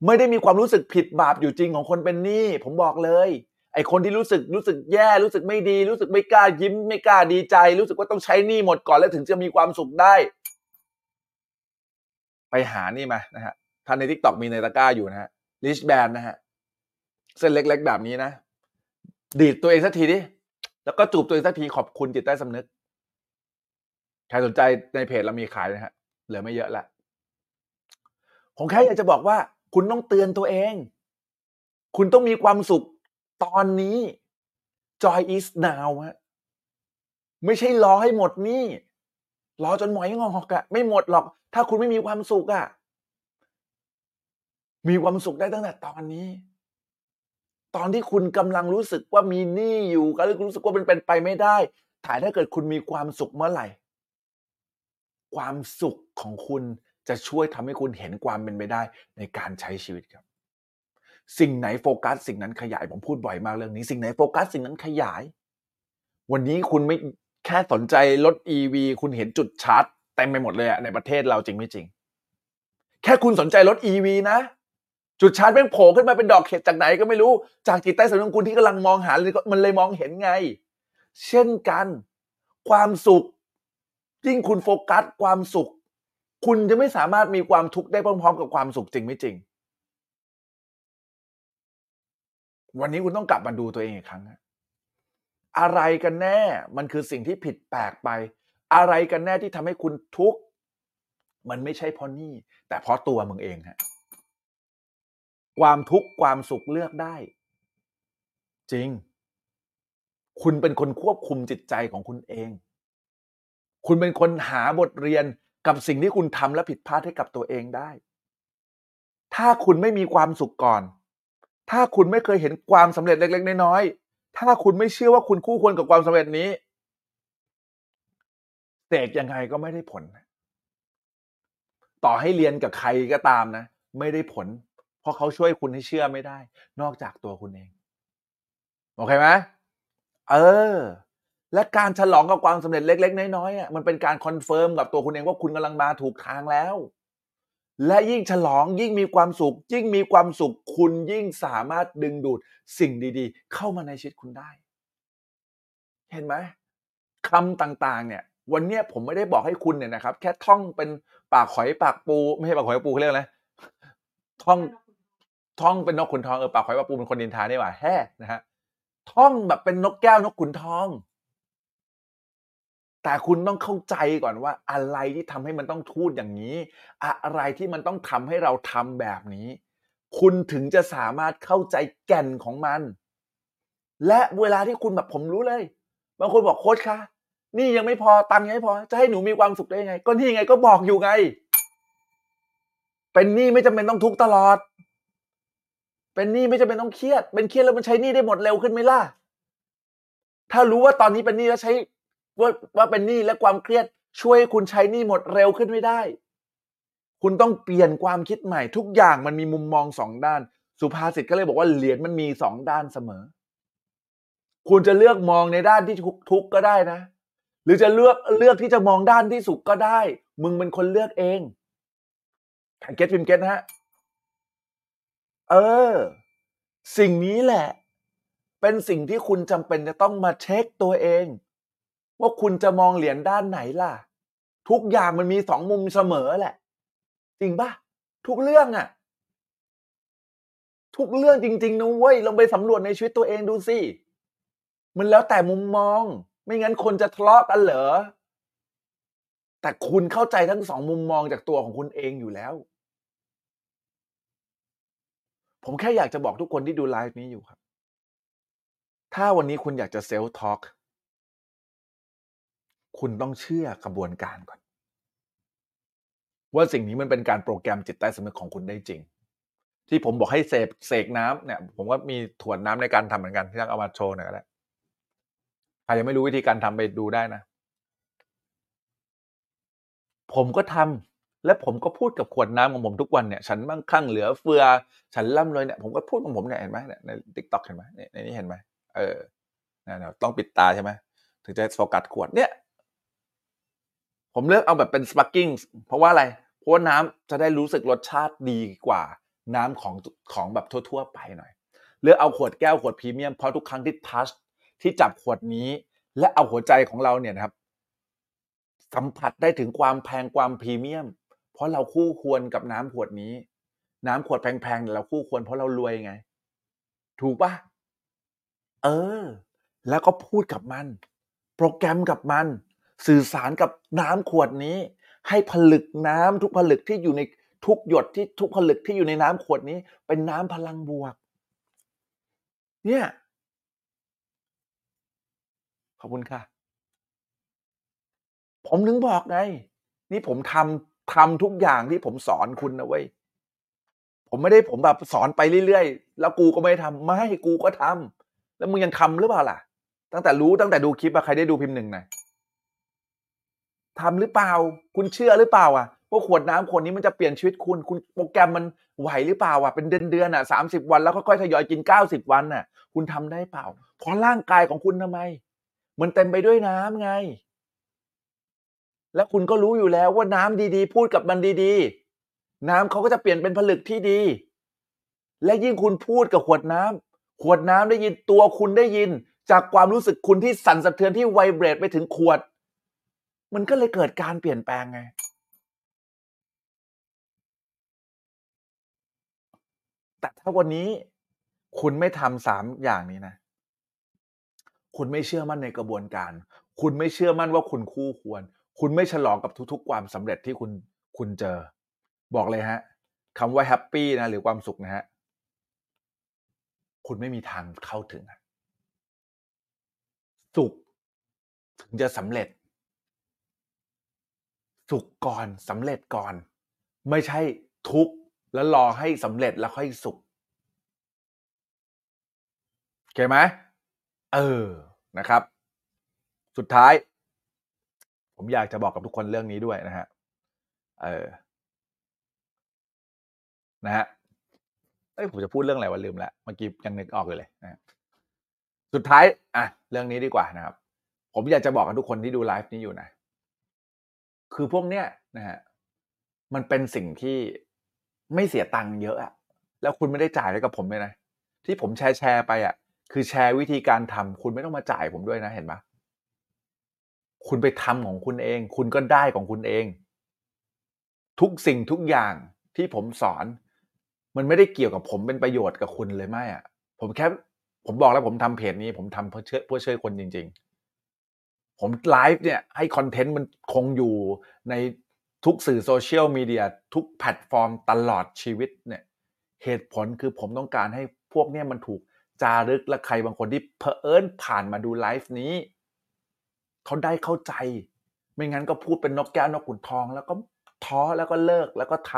ไม่ได้มีความรู้สึกผิดบาปอยู่จริงของคนเป็นหนี้ผมบอกเลย ไอคนที่รู้สึกรู้สึกแย่รู้สึกไม่ดี รู้สึกไม่กล้ายิ้มไม่กล้าดีใจ รู้สึกว่าต้องใช้หนี้หมดก่อนแล้วถึงจะมีความสุขได้ ไปหานี่มานะฮะท่านใน TikTok มีในตะกร้าอยู่นะฮะ wristband นะฮะเส้นเล็กๆแบบนี้นะ ดีดตัวเองสักทีดิแล้วก็จูบตัวเองสักทีขอบคุณจิตใต้สำนึกใครสนใจในเพจเรามีขายนะฮะเหลือไม่เยอะละผมแค่อยากจะบอกว่า คุณต้องเตือนตัวเอง คุณต้องมีความสุข ตอนนี้ joy is now ฮะไม่ใช่รอให้หมดนี่รอจนหมอยงอกอะไม่หมดหรอก ถ้าคุณไม่มีความสุขอะมีความสุขได้ตั้งแต่ตอนนี้ ตอนที่คุณกำลังรู้สึกว่ามีหนี้อยู่ก็รู้สึกว่ามันเป็นไปไม่ได้ ถ่ายถ้าเกิดคุณมีความสุขเมื่อไหร่ ความสุขของคุณจะช่วยทำให้คุณเห็นความเป็นไปได้ในการใช้ชีวิตครับ สิ่งไหนโฟกัส สิ่งนั้นขยายผมพูดบ่อยมากเรื่องนี้ สิ่งไหนโฟกัสสิ่งนั้นขยาย วันนี้คุณไม่แค่สนใจรถ EV คุณเห็นจุดชาร์จเต็มไปหมดเลยอะในประเทศเราจริงไม่จริง แค่คุณสนใจรถ EV นะ จุดชาร์จแม่งโผล่ขึ้นมาเป็นดอกเห็ดจากไหนก็ไม่รู้ จากจิตใต้สำนึกคุณที่กำลังมองหาเลยมันเลยมองเห็นไง เช่นกัน ความสุขยิ่งคุณโฟกัสความสุข คุณจะไม่สามารถมีความทุกข์ได้พร้อมๆ กับความสุขจริงไม่จริง วันนี้คุณต้องกลับมาดูตัวเองอีกครั้ง อะไรกันแน่ มันคือสิ่งที่ผิดแปลกไป อะไรกันแน่ที่ทำให้คุณทุกข์ มันไม่ใช่เพราะนี่ แต่เพราะตัวมึงเองฮะ ความทุกข์ความสุขเลือกได้ จริง คุณเป็นคนควบคุมจิตใจของคุณเอง คุณเป็นคนหาบทเรียนกับสิ่งที่คุณทำและผิดพลาดให้กับตัวเองได้ ถ้าคุณไม่มีความสุขก่อน ถ้าคุณไม่เคยเห็นความสำเร็จเล็ก ๆ น้อยๆ ถ้าคุณไม่เชื่อว่าคุณคู่ควรกับความสำเร็จนี้เสกยังไงก็ไม่ได้ผล ต่อให้เรียนกับใครก็ตามนะ ไม่ได้ผล เพราะเขาช่วยคุณให้เชื่อไม่ได้ นอกจากตัวคุณเอง โอเคไหมเออ และการฉลองกับความสำเร็จเล็ก ๆ น้อยๆอะมันเป็นการ confirm กับตัวคุณเองว่าคุณกำลังมาถูกทางแล้ว และยิ่งฉลองยิ่งมีความสุข ยิ่งมีความสุขคุณยิ่งสามารถดึงดูดสิ่งดีๆ เข้ามาในชีวิตคุณได้ เห็นไหมคำต่างๆ เนี่ย วันเนี้ยผมไม่ได้บอกให้คุณเนี่ยนะครับ แค่ท่องเป็นปากหอยปากปู ไม่ใช่ปากหอยปากปูเขาเรียกอะไรท่องท่องเป็นนกขุนทองเออปากหอยปากปูเป็นคนดินทาได้หว่าแฮ่นะฮะท่องแบบเป็นนกแก้วนกขุนทอง แต่คุณต้องเข้าใจก่อนว่าอะไรที่ทำให้มันต้องพูดอย่างนี้ อะไรที่มันต้องทำให้เราทำแบบนี้ คุณถึงจะสามารถเข้าใจแก่นของมัน และเวลาที่คุณแบบผมรู้เลย บางคนบอกโค้ชคะนี่ยังไม่พอตังค์ยังไม่พอ จะให้หนูมีความสุขได้ยังไง ก็นี่ไงก็บอกอยู่ไง เป็นหนี้ไม่จำเป็นต้องทุกตลอด เป็นหนี้ไม่จำเป็นต้องเครียด เป็นเครียดแล้วมันใช้หนี้ได้หมดเร็วขึ้นไหมล่ะถ้ารู้ว่าตอนนี้เป็นหนี้แล้วใช้ ว่าว่าเป็นหนี้และความเครียดช่วยให้คุณใช้หนี้หมดเร็วขึ้นไม่ได้ คุณต้องเปลี่ยนความคิดใหม่ ทุกอย่างมันมีมุมมองสองด้าน สุภาษิตก็เลยบอกว่าเหรียญมันมีสองด้านเสมอ คุณจะเลือกมองในด้านที่ทุกข์ก็ได้นะ หรือจะเลือกเลือกที่จะมองด้านที่สุขก็ได้ มึงเป็นคนเลือกเองเก็ตฟิมเก็ตนะฮะเออ สิ่งนี้แหละ เป็นสิ่งที่คุณจำเป็นจะต้องมาเช็คตัวเอง ว่าคุณจะมองเหรียญด้านไหนล่ะ ทุกอย่างมันมีสองมุมเสมอแหละ จริงปะทุกเรื่องอะทุกเรื่องจริงๆนะเว้ยลองไปสำรวจในชีวิตตัวเองดูสิมันแล้วแต่มุมมอง ไม่งั้นคนจะทะเลาะกันเหรอแต่คุณเข้าใจทั้งสองมุมมองจากตัวของคุณเองอยู่แล้ว ผมแค่อยากจะบอกทุกคนที่ดูไลฟ์นี้อยู่ครับ ถ้าวันนี้คุณอยากจะเซลล์ทอล์ก คุณต้องเชื่อกระบวนการก่อน ว่าสิ่งนี้มันเป็นการโปรแกรมจิตใต้สำนึกของคุณได้จริง ที่ผมบอกให้เสพเสกน้ำเนี่ย ผมก็มีขวดน้ำในการทำเหมือนกันที่ต้องเอามาโชว์หน่อยก็ได้ใครยังไม่รู้วิธีการทำไปดูได้นะ ผมก็ทำและผมก็พูดกับขวดน้ำของผมทุกวันเนี่ย ฉันมั่งคั่งเหลือเฟือ ฉันร่ำรวยเนี่ยผมก็พูดของผมเนี่ยเห็นไหมเนี่ยใน TikTok เห็นไหมในนี้เห็นไหมเออต้องปิดตาใช่ไหมถึงจะโฟกัสขวดเนี่ย ผมเลือกเอาแบบเป็น sparkling เพราะว่าอะไร เพราะว่าน้ำจะได้รู้สึกรสชาติดีกว่าน้ำของของแบบทั่ว ๆ ไปหน่อย เลือกเอาขวดแก้วขวดพรีเมียมเพราะทุกครั้งที่ touch ที่จับขวดนี้ และเอาหัวใจของเราเนี่ยนะครับ สัมผัสได้ถึงความแพงความพรีเมียม เพราะเราคู่ควรกับน้ำขวดนี้ น้ำขวดแพงๆเราคู่ควรเพราะเรารวยไง ถูกปะเออ แล้วก็พูดกับมัน โปรแกรมกับมัน สื่อสารกับน้ำขวดนี้ ให้ผลึกน้ำทุกผลึกที่อยู่ในทุกหยดที่ทุกผลึกที่อยู่ในน้ำขวดนี้ เป็นน้ำพลังบวก เนี่ย ขอบคุณค่ะ ผมถึงบอกไง นี่ผมทำทำทุกอย่างที่ผมสอนคุณนะเว้ยผมไม่ได้ผมแบบสอนไปเรื่อยๆ แล้วกูก็ไม่ทำไม่กูก็ทำแล้วมึงยังทำหรือเปล่าล่ะ ตั้งแต่รู้ตั้งแต่ดูคลิปอะใครได้ดูพิมพ์หนึ่งหน่อย ทำหรือเปล่า คุณเชื่อหรือเปล่าอะว่าขวดน้ำขวดนี้มันจะเปลี่ยนชีวิตคุณ คุณโปรแกรมมันไหวหรือเปล่าอะเป็นเดือนเดือนอะสามสิบวันแล้วค่อยๆทยอยกินเก้าสิบวันน่ะ คุณทำได้เปล่าเพราะร่างกายของคุณทำไม มันเต็มไปด้วยน้ำไง แล้วคุณก็รู้อยู่แล้วว่าน้ำดีๆ พูดกับมันดีๆ น้ำเขาก็จะเปลี่ยนเป็นผลึกที่ดี และยิ่งคุณพูดกับขวดน้ำขวดน้ำได้ยินตัวคุณได้ยิน จากความรู้สึกคุณที่สั่นสะเทือนที่ไวเบรตไปถึงขวด มันก็เลยเกิดการเปลี่ยนแปลงไง แต่ถ้าวันนี้คุณไม่ทำสามอย่างนี้นะ คุณไม่เชื่อมั่นในกระบวนการ คุณไม่เชื่อมั่นว่าคุณคู่ควร คุณไม่ฉลองกับทุกๆ ความสำเร็จที่คุณคุณเจอ บอกเลยฮะคำว่าแฮปปี้นะหรือความสุขนะฮะคุณไม่มีทางเข้าถึงอะสุขถึงจะสำเร็จ สุขก่อนสำเร็จก่อน ไม่ใช่ทุกข์แล้วรอให้สำเร็จแล้วค่อยสุขโอเคไหมเออนะครับ สุดท้าย ผมอยากจะบอกกับทุกคนเรื่องนี้ด้วยนะฮะเออนะฮะเอ้ยผมจะพูดเรื่องอะไรวะลืมล้วเมื่อกี้ยังนึกออกอยู่เลยนะสุดท้ายอะเรื่องนี้ดีกว่านะครับ ผมอยากจะบอกกับทุกคนที่ดูไลฟ์นี้อยู่นะ คือพวกเนี้ยนะฮะมันเป็นสิ่งที่ไม่เสียตังค์เยอะอะแล้วคุณไม่ได้จ่ายให้กับผมเลยนะที่ผมแชร์แชร์ไปอะคือแชร์วิธีการทำคุณไม่ต้องมาจ่ายผมด้วยนะเห็นปะคุณไปทำของคุณเอง คุณก็ได้ของคุณเอง ทุกสิ่งทุกอย่างที่ผมสอน มันไม่ได้เกี่ยวกับผมเป็นประโยชน์กับคุณเลยไม่อะผมแค่ผมบอกแล้วผมทำเพจนี้ ผมทำเพื่อช่วยเพื่อช่วยคนจริง ๆ ผมไลฟ์เนี่ยให้ content มันคงอยู่ในทุกสื่อโซเชียลมีเดียทุกแพลตฟอร์มตลอดชีวิตเนี่ยเหตุผลคือผมต้องการให้พวกเนี้ยมันถูกจารึกและใครบางคนที่เพอเอิญผ่านมาดูไลฟ์นี้ เขาได้เข้าใจ ไม่งั้นก็พูดเป็นนกแก้วนกขุนทอง แล้วก็ท้อแล้วก็เลิกแล้วก็ท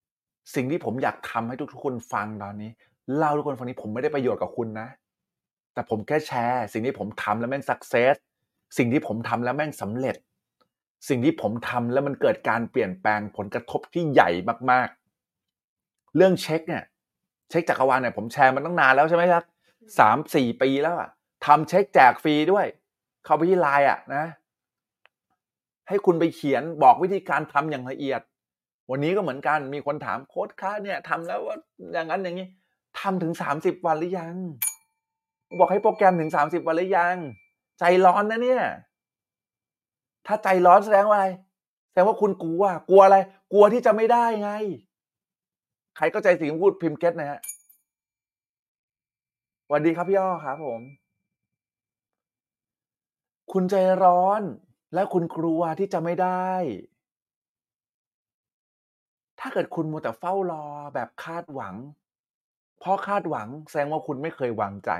ำสิ่งที่ผมอยากทำให้ทุกๆคนฟังตอนนี้เล่าทุกคนฟังนี้ผมไม่ได้ประโยชน์กับคุณนะ แต่ผมแค่แชร์ สิ่งที่ผมทำแล้วแม่ง success สิ่งที่ผมทำแล้วแม่งสำเร็จ สิ่งที่ผมทำแล้วมันเกิดการเปลี่ยนแปลงผลกระทบที่ใหญ่มากๆ เรื่องเช็คเนี่ยเช็คจักรวาลเนี่ยผมแชร์มันตั้งนานแล้วใช่ไหมครับสามสี่ปีแล้วอะทำเช็คแจกฟรีด้วย เข้าไปที่ไลน์อะนะ ให้คุณไปเขียนบอกวิธีการทำอย่างละเอียด วันนี้ก็เหมือนกันมีคนถามโค้ดค้าเนี่ยทำแล้วว่าอย่างนั้นอย่างนี้ทำถึงสามสิบวันหรือยัง บอกให้โปรแกรมถึงสามสิบวันหรือยัง ใจร้อนนะเนี่ย ถ้าใจร้อนแสดงว่าอะไร แสดงว่าคุณกลัว กลัวอะไร กลัวที่จะไม่ได้ไง ใครเข้าใจสิ่งพูดพิมพ์เก็ตนะฮะสวัสดีครับพี่อ้อครับผม คุณใจร้อน และคุณกลัวที่จะไม่ได้ ถ้าเกิดคุณมัวแต่เฝ้ารอแบบคาดหวัง เพราะคาดหวังแสดงว่าคุณไม่เคยวางใจ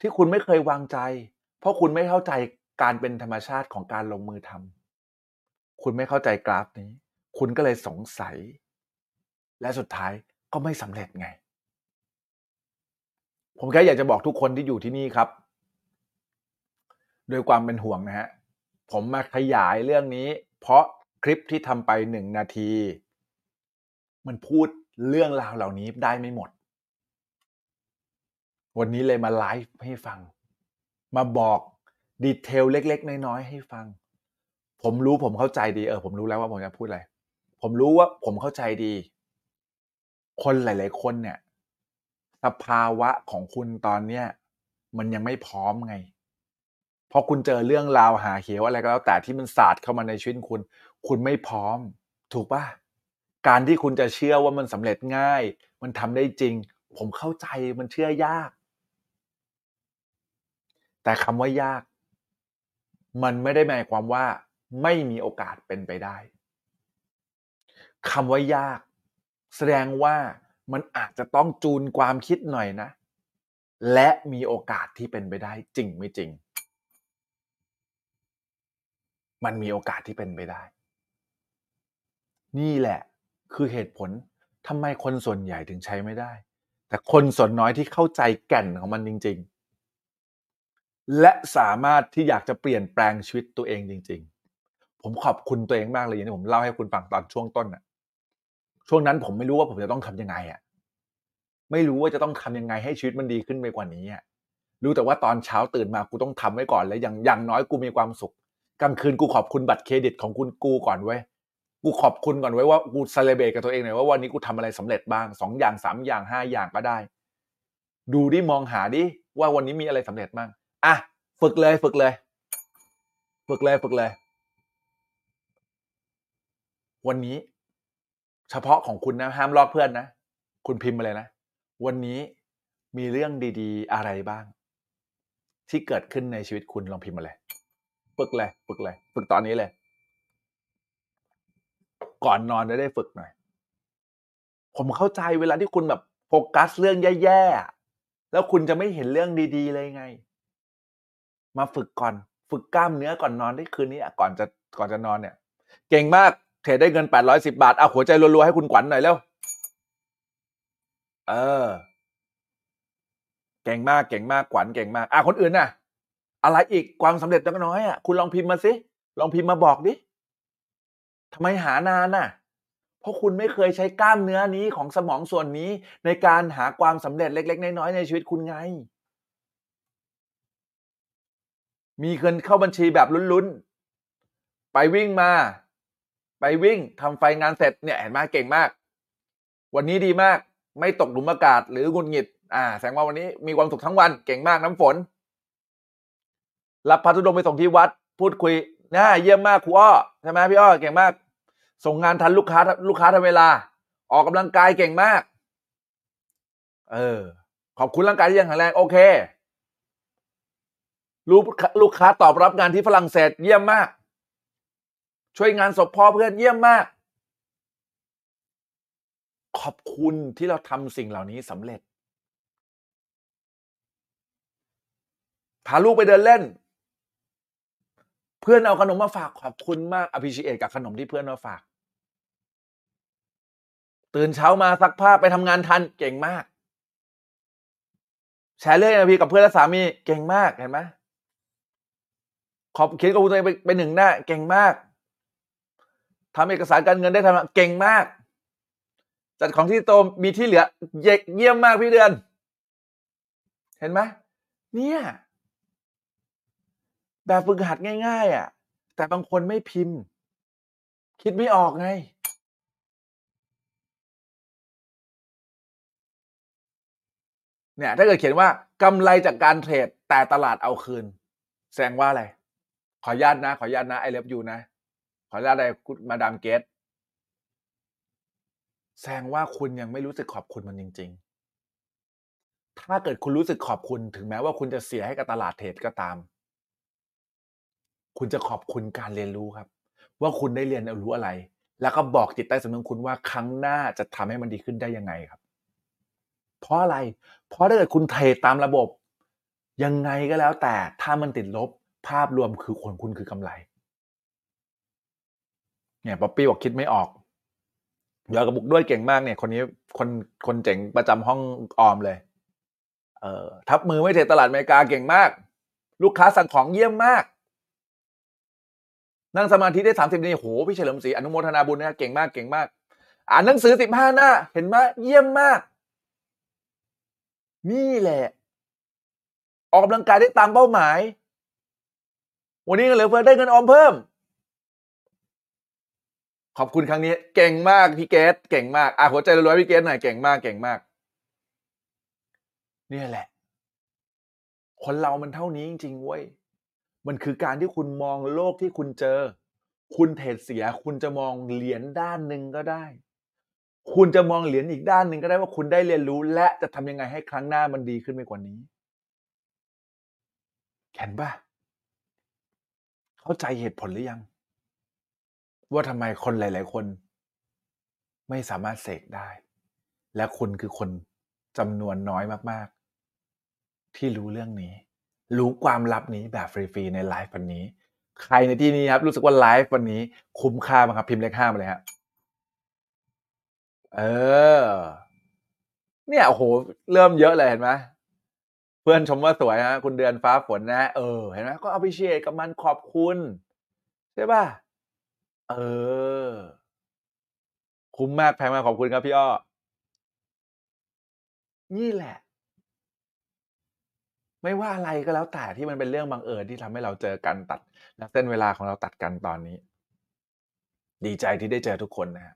ที่คุณไม่เคยวางใจ เพราะคุณไม่เข้าใจการเป็นธรรมชาติของการลงมือทำคุณไม่เข้าใจกราฟนี้ คุณก็เลยสงสัย และสุดท้ายก็ไม่สำเร็จไง ผมแค่อยากจะบอกทุกคนที่อยู่ที่นี่ครับโดยความเป็นห่วงนะฮะ ผมมาขยายเรื่องนี้ เพราะคลิปที่ทำไปหนึ่งนาที มันพูดเรื่องราวเหล่านี้ได้ไม่หมด วันนี้เลยมาไลฟ์ให้ฟัง มาบอกดีเทลเล็ก ๆ น้อยๆให้ฟัง ผมรู้ผมเข้าใจดีเออผมรู้แล้วว่าผมจะพูดอะไร ผมรู้ว่าผมเข้าใจดี คนหลาย ๆ คนเนี่ยสภาวะของคุณตอนเนี้ยมันยังไม่พร้อมไงพอคุณเจอเรื่องราวหาเหวอะไรก็แล้วแต่ที่มันศาสตร์เข้ามาในชีวิตคุณ คุณไม่พร้อม ถูกปะการที่คุณจะเชื่อว่ามันสำเร็จง่าย มันทำได้จริง ผมเข้าใจมันเชื่อยาก แต่คำว่ายาก มันไม่ได้หมายความว่า ไม่มีโอกาสเป็นไปได้คำว่ายาก แสดงว่ามันอาจจะต้องจูนความคิดหน่อยนะ และมีโอกาสที่เป็นไปได้จริงไม่จริง มันมีโอกาสที่เป็นไปได้ นี่แหละ คือเหตุผลทำไมคนส่วนใหญ่ถึงใช้ไม่ได้ แต่คนส่วนน้อยที่เข้าใจแก่นของมันจริง ๆ และสามารถที่อยากจะเปลี่ยนแปลงชีวิตตัวเองจริง ๆ ผมขอบคุณตัวเองมากเลยอย่างที่ผมเล่าให้คุณฟังตอนช่วงต้นน่ะช่วงนั้นผมไม่รู้ว่าผมจะต้องทำยังไงอะไม่รู้ว่าจะต้องทำยังไงให้ชีวิตมันดีขึ้นไปกว่านี้อะรู้แต่ว่าตอนเช้าตื่นมากูต้องทำไว้ก่อนแล้วอย่างอย่างน้อยกูมีความสุขกลางคืนกูขอบคุณบัตรเครดิตของคุณกูก่อนเว้ยกูขอบคุณก่อนไว้ว่ากูเซเลเบตกับตัวเองหน่อยว่าวันนี้กูทำอะไรสำเร็จบ้างสองอย่างสามอย่างห้าอย่างก็ได้ ดูดิมองหาดิว่าวันนี้มีอะไรสำเร็จบ้าง อะฝึกเลยฝึกเลย ฝึกเลยฝึกเลย วันนี้ เฉพาะของคุณนะ ห้ามลอกเพื่อนนะ คุณพิมพ์มาเลยนะ วันนี้มีเรื่องดีๆ อะไรบ้าง ที่เกิดขึ้นในชีวิตคุณลองพิมพ์มาเลย ฝึกเลยฝึกเลย ฝึกตอนนี้เลย ก่อนนอนจะได้ฝึกหน่อย ผมเข้าใจเวลาที่คุณแบบโฟกัสเรื่องแย่ๆแล้วคุณจะไม่เห็นเรื่องดี ๆ เลยไง มาฝึกก่อน ฝึกกล้ามเนื้อก่อนนอนได้คืนนี้ก่อนจะก่อนจะนอนเนี่ย เก่งมากเทรดได้เงินแปดร้อยสิบาทเอาหัวใจรัวๆให้คุณขวัญหน่อยเร็วเออ เก่งมากเก่งมากขวัญเก่งมาก อะคนอื่นน่ะ อะไรอีกความสำเร็จน้อยอะคุณลองพิมพ์มาสิลองพิมพ์มาบอกดิทำไมหานานน่ะ เพราะคุณไม่เคยใช้กล้ามเนื้อนี้ของสมองส่วนนี้ ในการหาความสำเร็จเล็ก ๆ น้อยๆในชีวิตคุณไง มีเงินเข้าบัญชีแบบลุ้นๆ ไปวิ่งมา ไปวิ่งทำไฟงานเสร็จเนี่ยเห็นไหมเก่งมาก วันนี้ดีมาก ไม่ตกหลุมอากาศหรือหงุดหงิด อ่า แสดงว่าวันนี้มีความสุขทั้งวัน เก่งมากน้ำฝน รับพระธุดงไปส่งที่วัด พูดคุยน่าเยี่ยมมากครูอ้อใช่ไหมพี่อ้อเก่งมาก ส่งงานทันลูกค้าลูกค้าทันเวลา ออกกำลังกายเก่งมาก เออ ขอบคุณร่างกายที่ยังแข็งแรงโอเค ลูกลูกค้าตอบรับงานที่ฝรั่งเศสเยี่ยมมาก ช่วยงานศพพ่อเพื่อนเยี่ยมมาก ขอบคุณที่เราทำสิ่งเหล่านี้สำเร็จพาลูกไปเดินเล่น เพื่อนเอาขนมมาฝากขอบคุณมากอภิชิเอกับขนมที่เพื่อนมาฝาก ตื่นเช้ามาซักผ้าไปทำงานทันเก่งมากแชร์เรื่องอพีกับเพื่อนและสามีเก่งมากเห็นไหม ขอบเขียนกับตัวเองไปไปหนึ่งหน้า เก่งมากทำเอกสารการเงินได้ทำเก่งมาก จัดของที่โตมีที่เหลือเเยี่ยมมากพี่เดือน เห็นไหมเนี่ย แบบฝึกหัดง่าย ๆ อะ แต่บางคนไม่พิมพ์ คิดไม่ออกไงเนี่ยถ้าเกิดเขียนว่ากำไรจากการเทรดแต่ตลาดเอาคืน แสดงว่าอะไร ขออนุญาตนะ ขออนุญาตนะไอเล็บยูนะ ขออนุญาตอะไรคุณมาดามเกตแสดงว่าคุณยังไม่รู้สึกขอบคุณมันจริง ๆ ถ้าเกิดคุณรู้สึกขอบคุณถึงแม้ว่าคุณจะเสียให้กับตลาดเทรดก็ตาม คุณจะขอบคุณการเรียนรู้ครับ ว่าคุณได้เรียนรู้อะไร แล้วก็บอกจิตใต้สำนึกคุณว่าครั้งหน้าจะทำให้มันดีขึ้นได้ยังไงครับ เพราะอะไร เพราะถ้าเกิดคุณเทรดตามระบบ ยังไงก็แล้วแต่ถ้ามันติดลบ ภาพรวมคือคนคุณคือกำไร เนี่ยป๊อปปี้บอกคิดไม่ออกยอดกระบุกด้วยเก่งมากเนี่ย คนนี้คนคนเจ๋งประจำห้องออมเลย เอ่อทับมือไม่ trade ตลาดอเมริกาเก่งมาก ลูกค้าสั่งของเยี่ยมมาก นั่งสมาธิได้สามสิบนาทีโหพี่เฉลิมศรีอนุโมทนาบุญนะเก่งมากเก่งมาก อ่านหนังสือสิบห้าหน้า เห็นไหมเยี่ยมมาก นี่แหละ ออกกำลังกายได้ตามเป้าหมาย วันนี้เงินเหลือเฟือได้เงินออมเพิ่ม ขอบคุณครั้งนี้ เก่งมากพี่เกตเก่งมากอะหัวใจรวยพี่เกตหน่อยเก่งมากเก่งมาก เนี่ยแหละ คนเรามันเท่านี้จริงๆเว้ยมันคือการที่คุณมองโลกที่คุณเจอ คุณเทรดเสีย คุณจะมองเหรียญด้านหนึ่งก็ได้ คุณจะมองเหรียญอีกด้านหนึ่งก็ได้ว่าคุณได้เรียนรู้ และจะทำยังไงให้ครั้งหน้ามันดีขึ้นไปกว่านี้เห็นป่ะ เข้าใจเหตุผลหรือยัง ว่าทำไมคนหลาย ๆ คน ไม่สามารถเสกได้ และคุณคือคนจำนวนน้อยมาก ๆ ที่รู้เรื่องนี้ รู้ความลับนี้แบบฟรี ๆ ในไลฟ์วันนี้ ใครในที่นี้ครับ รู้สึกว่าไลฟ์วันนี้ คุ้มค่าไหมครับพิมพ์เลขห้ามาเลยฮะเออ เนี่ยโอ้โห เริ่มเยอะเลยเห็นไหม พื่อนชมว่าสวยฮะคุณเดือนฟ้าฝนนะเออเห็นไหมก็เอาไปเชียกับมันขอบคุณใช่ป่ะเออ คุ้มมากแพงมากขอบคุณครับพี่อ้อนี่แหละ ไม่ว่าอะไรก็แล้วแต่ที่มันเป็นเรื่องบังเอิญที่ทำให้เราเจอกันตัดและเส้นเวลาของเราตัดกันตอนนี้ ดีใจที่ได้เจอทุกคนนะฮะ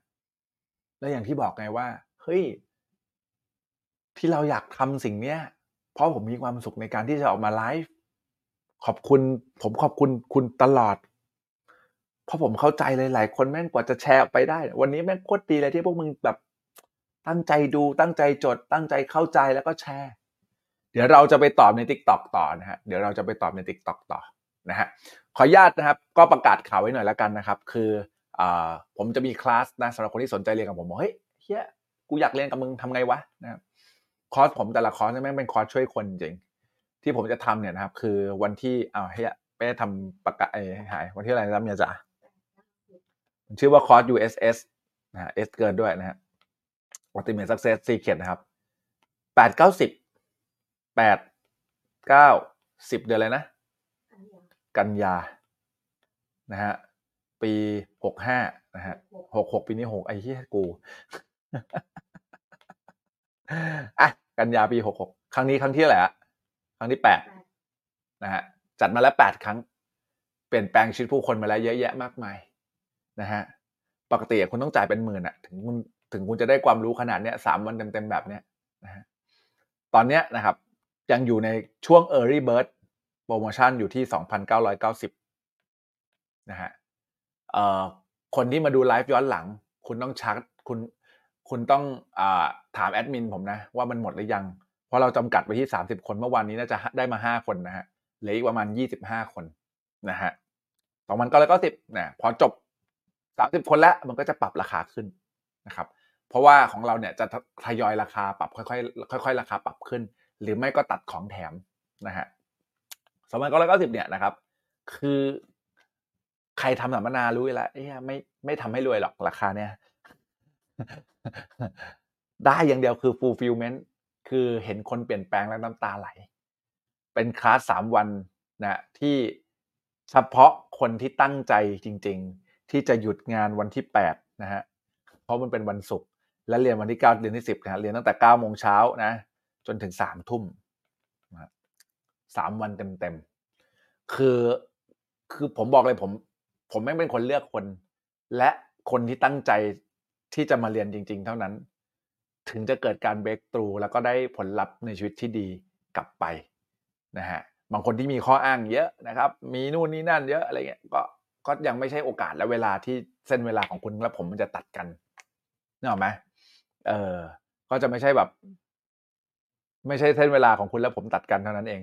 และอย่างที่บอกไงว่าเฮ้ยที่เราอยากทำสิ่งเนี้ย เพราะผมมีความสุขในการที่จะออกมาไลฟ์ขอบคุณ ผมขอบคุณคุณตลอด เพราะผมเข้าใจเลยหลายคนแม่งกว่าจะแชร์ออกไปได้ วันนี้แม่งโคตรดีเลยที่พวกมึงแบบตั้งใจดูตั้งใจจด ตั้งใจเข้าใจแล้วก็แชร์ เดี๋ยวเราจะไปตอบใน t ิ k t o k ต่อนะฮะเดี๋ยวเราจะไปตอบใน t ิ k t o k ต่อนะฮะขออนุญาตนะครับ ก็ประกาศข่าวไว้หน่อยแล้วกันนะครับ คืออผมจะมีคลาสนะสำหรับคนที่สนใจเรียนกับผมบอกเฮ้ยเฮียกูอยากเรียนกับมึงทำไงวะนะครับ คอร์สผมแต่ละคอร์สนี่แม่งเป็นคอร์สช่วยคนจริง ที่ผมจะทำเนี่ยนะครับ คือวันที่อ้าวเฮียไม่ได้ทำประกาศเอ้หายวันที่อะไรนะเมียจ๋าชื่อว่าคอร์ส USS นะฮะ S เกินด้วยนะฮะ Ultimate Success Secret นะครับแปดเก้าสิบแปดเก้าสิบเดือนอะไรนะ กันยา นะฮะ ปีหกห้านะฮะหกหกปีนี้หกไอ้เหี้ยกู อะ กันยาปีหกหกครั้งนี้ครั้งที่อะไรอะครั้งที่แปดนะฮะจัดมาแล้วแปดครั้ง เปลี่ยนแปลงชีวิตผู้คนมาแล้วเยอะแยะมากมายนะฮะปกติอะคุณต้องจ่ายเป็นหมื่นอะถึงคุณถึงคุณจะได้ความรู้ขนาดเนี้ยสามวันเต็มๆแบบเนี้ยนะฮะตอนเนี้ยนะครับ ยังอยู่ในช่วง Early Bird โปรโมชั่นอยู่ที่ 2,990นะฮะเอ่อคนที่มาดูไลฟ์ย้อนหลัง คุณต้องชักคุณ คุณต้องอถามแอดมินผมนะ ว่ามันหมดหรือยัง เพราะเราจำกัดไปที่ 30 คนเมื่อวานนี้น่าจะได้มา 5 คนนะฮะเหลืออีกประมาณ 25 คนนะฮะ2,990นะพอจบ 30 คนแล้วมันก็จะปรับราคาขึ้นนะครับ เพราะว่าของเราเนี่ยจะทยอยราคาปรับค่อยๆค่อยๆ ราคาปรับขึ้น หรือไม่ก็ตัดของแถมนะฮะสองพันเก้าร้อยเก้าสิบเนี่ยนะครับ คือใครทำสัมมนารู้อยู่แล้วเอ้ยไม่ไม่ทำให้รวยหรอกราคาเนี่ย ได้อย่างเดียวคือ fulfillment คือเห็นคนเปลี่ยนแปลงแล้วน้ำตาไหล เป็นคลาสสามวันนะที่เฉพาะคนที่ตั้งใจจริง ๆ ที่จะหยุดงานวันที่แปดนะฮะเพราะมันเป็นวันศุกร์และเรียนวันที่เก้าเรียนที่สิบนะเรียนตั้งแต่เก้าโมงเช้านะจนถึงสามทุ่มนะสามวันเต็มๆคือคือผมบอกเลยผม ผมแม่เป็นคนเลือกคน และคนที่ตั้งใจ ที่จะมาเรียนจริง ๆ เท่านั้น ถึงจะเกิดการเบรกตรูแล้วก็ได้ผลลัพธ์ในชีวิตที่ดีกลับไปนะฮะบางคนที่มีข้ออ้างเยอะนะครับ มีนู่นนี่นั่นเยอะอะไรเงี้ยก็ก็ยังไม่ใช่โอกาสและเวลาที่เส้นเวลาของคุณและผมมันจะตัดกันนึกออกไหมเออ ก็จะไม่ใช่แบบ ไม่ใช่เส้นเวลาของคุณและผมตัดกันเท่านั้นเอง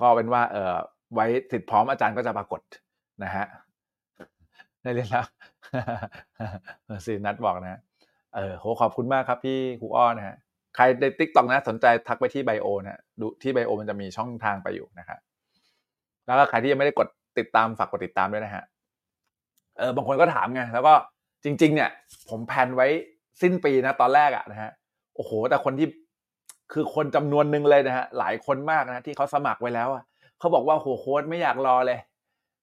ก็เป็นว่า เออไว้สิทธิ์พร้อมอาจารย์ก็จะปรากฏนะฮะได้เรียนแล้วสินัดบอกนะ เออโหขอบคุณมากครับพี่ครูอ้อนะฮะใครใน TikTok นะสนใจทักไปที่ bio นะดูที่ bio มันจะมีช่องทางไปอยู่นะครับแล้วก็ใครที่ยังไม่ได้กดติดตามฝากกดติดตามด้วยนะฮะเออบางคนก็ถามไงแล้วก็จริง ๆ เนี่ย ผม plan ไว้สิ้นปีนะตอนแรกอะนะฮะโอ้โห แต่คนที่คือคนจำนวนหนึ่งเลยนะฮะหลายคนมากนะที่เขาสมัครไว้แล้วอะเขาบอกว่าโหโค้ชไม่อยากรอเลย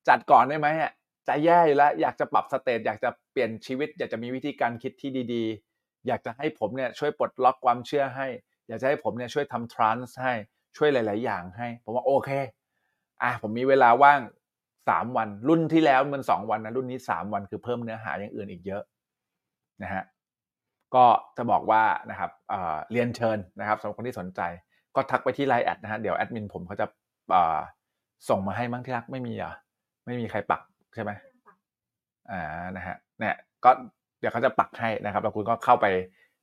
จัดก่อนได้ไหมอะ จะแย่อยู่แล้ว อยากจะปรับ state อยากจะเปลี่ยนชีวิต อยากจะมีวิธีการคิดที่ดีๆ อยากจะให้ผมเนี่ยช่วยปลดล็อกความเชื่อให้ อยากจะให้ผมเนี่ยช่วยทำทรานส์ให้ช่วยหลาย ๆ อย่างให้ ผมว่าโอเคอะผมมีเวลาว่างสามวัน รุ่นที่แล้วมันสองวันนะรุ่นนี้สามวันคือเพิ่มเนื้อหาอย่างอื่นอีกเยอะนะฮะก็จะบอกว่านะครับเเรียนเชิญนะครับสำหรับคนที่สนใจ ก็ทักไปที่ไลน์แอดนะฮะเดี๋ยวแอดมินผมเขาจะส่งมาให้มั้งที่รักไม่มีเหรอไม่มีใครปัก ใช่ไหมอ่านะฮะเนี่ยก็เดี๋ยวเขาจะปักให้นะครับ แล้วคุณก็เข้าไป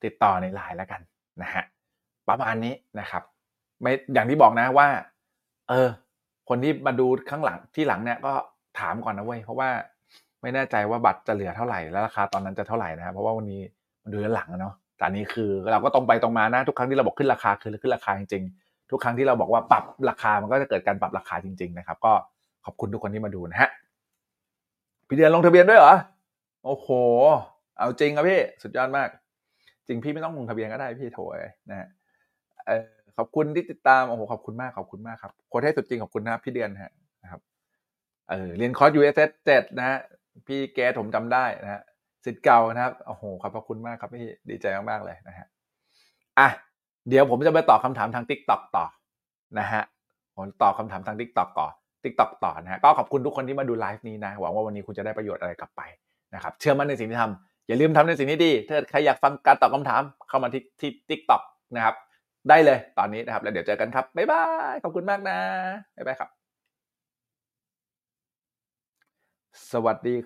ติดต่อในไลน์แล้วกันนะฮะประมาณนี้นะครับ ไม่อย่างที่บอกนะว่า เออ คนที่มาดูข้างหลังที่หลังเนี่ยก็ถามก่อนนะเว้ยเพราะว่าไม่แน่ใจว่าบัตรจะเหลือเท่าไหร่แล้วราคาตอนนั้นจะเท่าไหร่นะครับเพราะว่าวันนี้มันดูย้อนหลังอะเนาะแต่อันนี้คือเราก็ตรงไปตรงมานะทุกครั้งที่เราบอกขึ้นราคาคือขึ้นราคาจริงๆทุกครั้งที่เราบอกว่าปรับราคามันก็จะเกิดการปรับราคาจริง ๆ นะครับ ก็ขอบคุณทุกคนที่มาดูนะฮะ พี่เดือนลงทะเบียนด้วยเหรอ โอ้โห เอาจริงครับพี่ สุดยอดมาก จริงพี่ไม่ต้องลงทะเบียนก็ได้พี่โถยนะฮะขอบคุณที่ติดตาม โอ้โห ขอบคุณมาก ขอบคุณมากครับโค้ดให้สุดจริงขอบคุณนะพี่เดือนฮะนะครับ เออเรียนคอร์ส USS 7นะฮะ พี่แกผมจำได้นะฮะสิทธิ์เก่านะครับ โอ้โห ขอบพระคุณมากครับพี่ ดีใจมากๆเลยนะฮะ อะ เดี๋ยวผมจะไปตอบคำถามทาง Tik t o อกต่อนะฮะผมตอบคำถามทาง Tik t o อกต่อ Tik t o อกต่อนะฮะก็ขอบคุณทุกคนที่มาดูไลฟ์นี้นะ หวังว่าวันนี้คุณจะได้ประโยชน์อะไรกลับไปนะครับเชื่อมั่นในสิ่งที่ทำอย่าลืมทำในสิ่งที่ดีถ้าใครอยากฟังการตอบคำถามเข้ามาที่ที่ TikTok นะครับได้เลยตอนนี้นะครับ แล้วเดี๋ยวเจอกันครับบ๊ายบายขอบคุณมากนะบ๊ายบายครับ สวัสดีครับ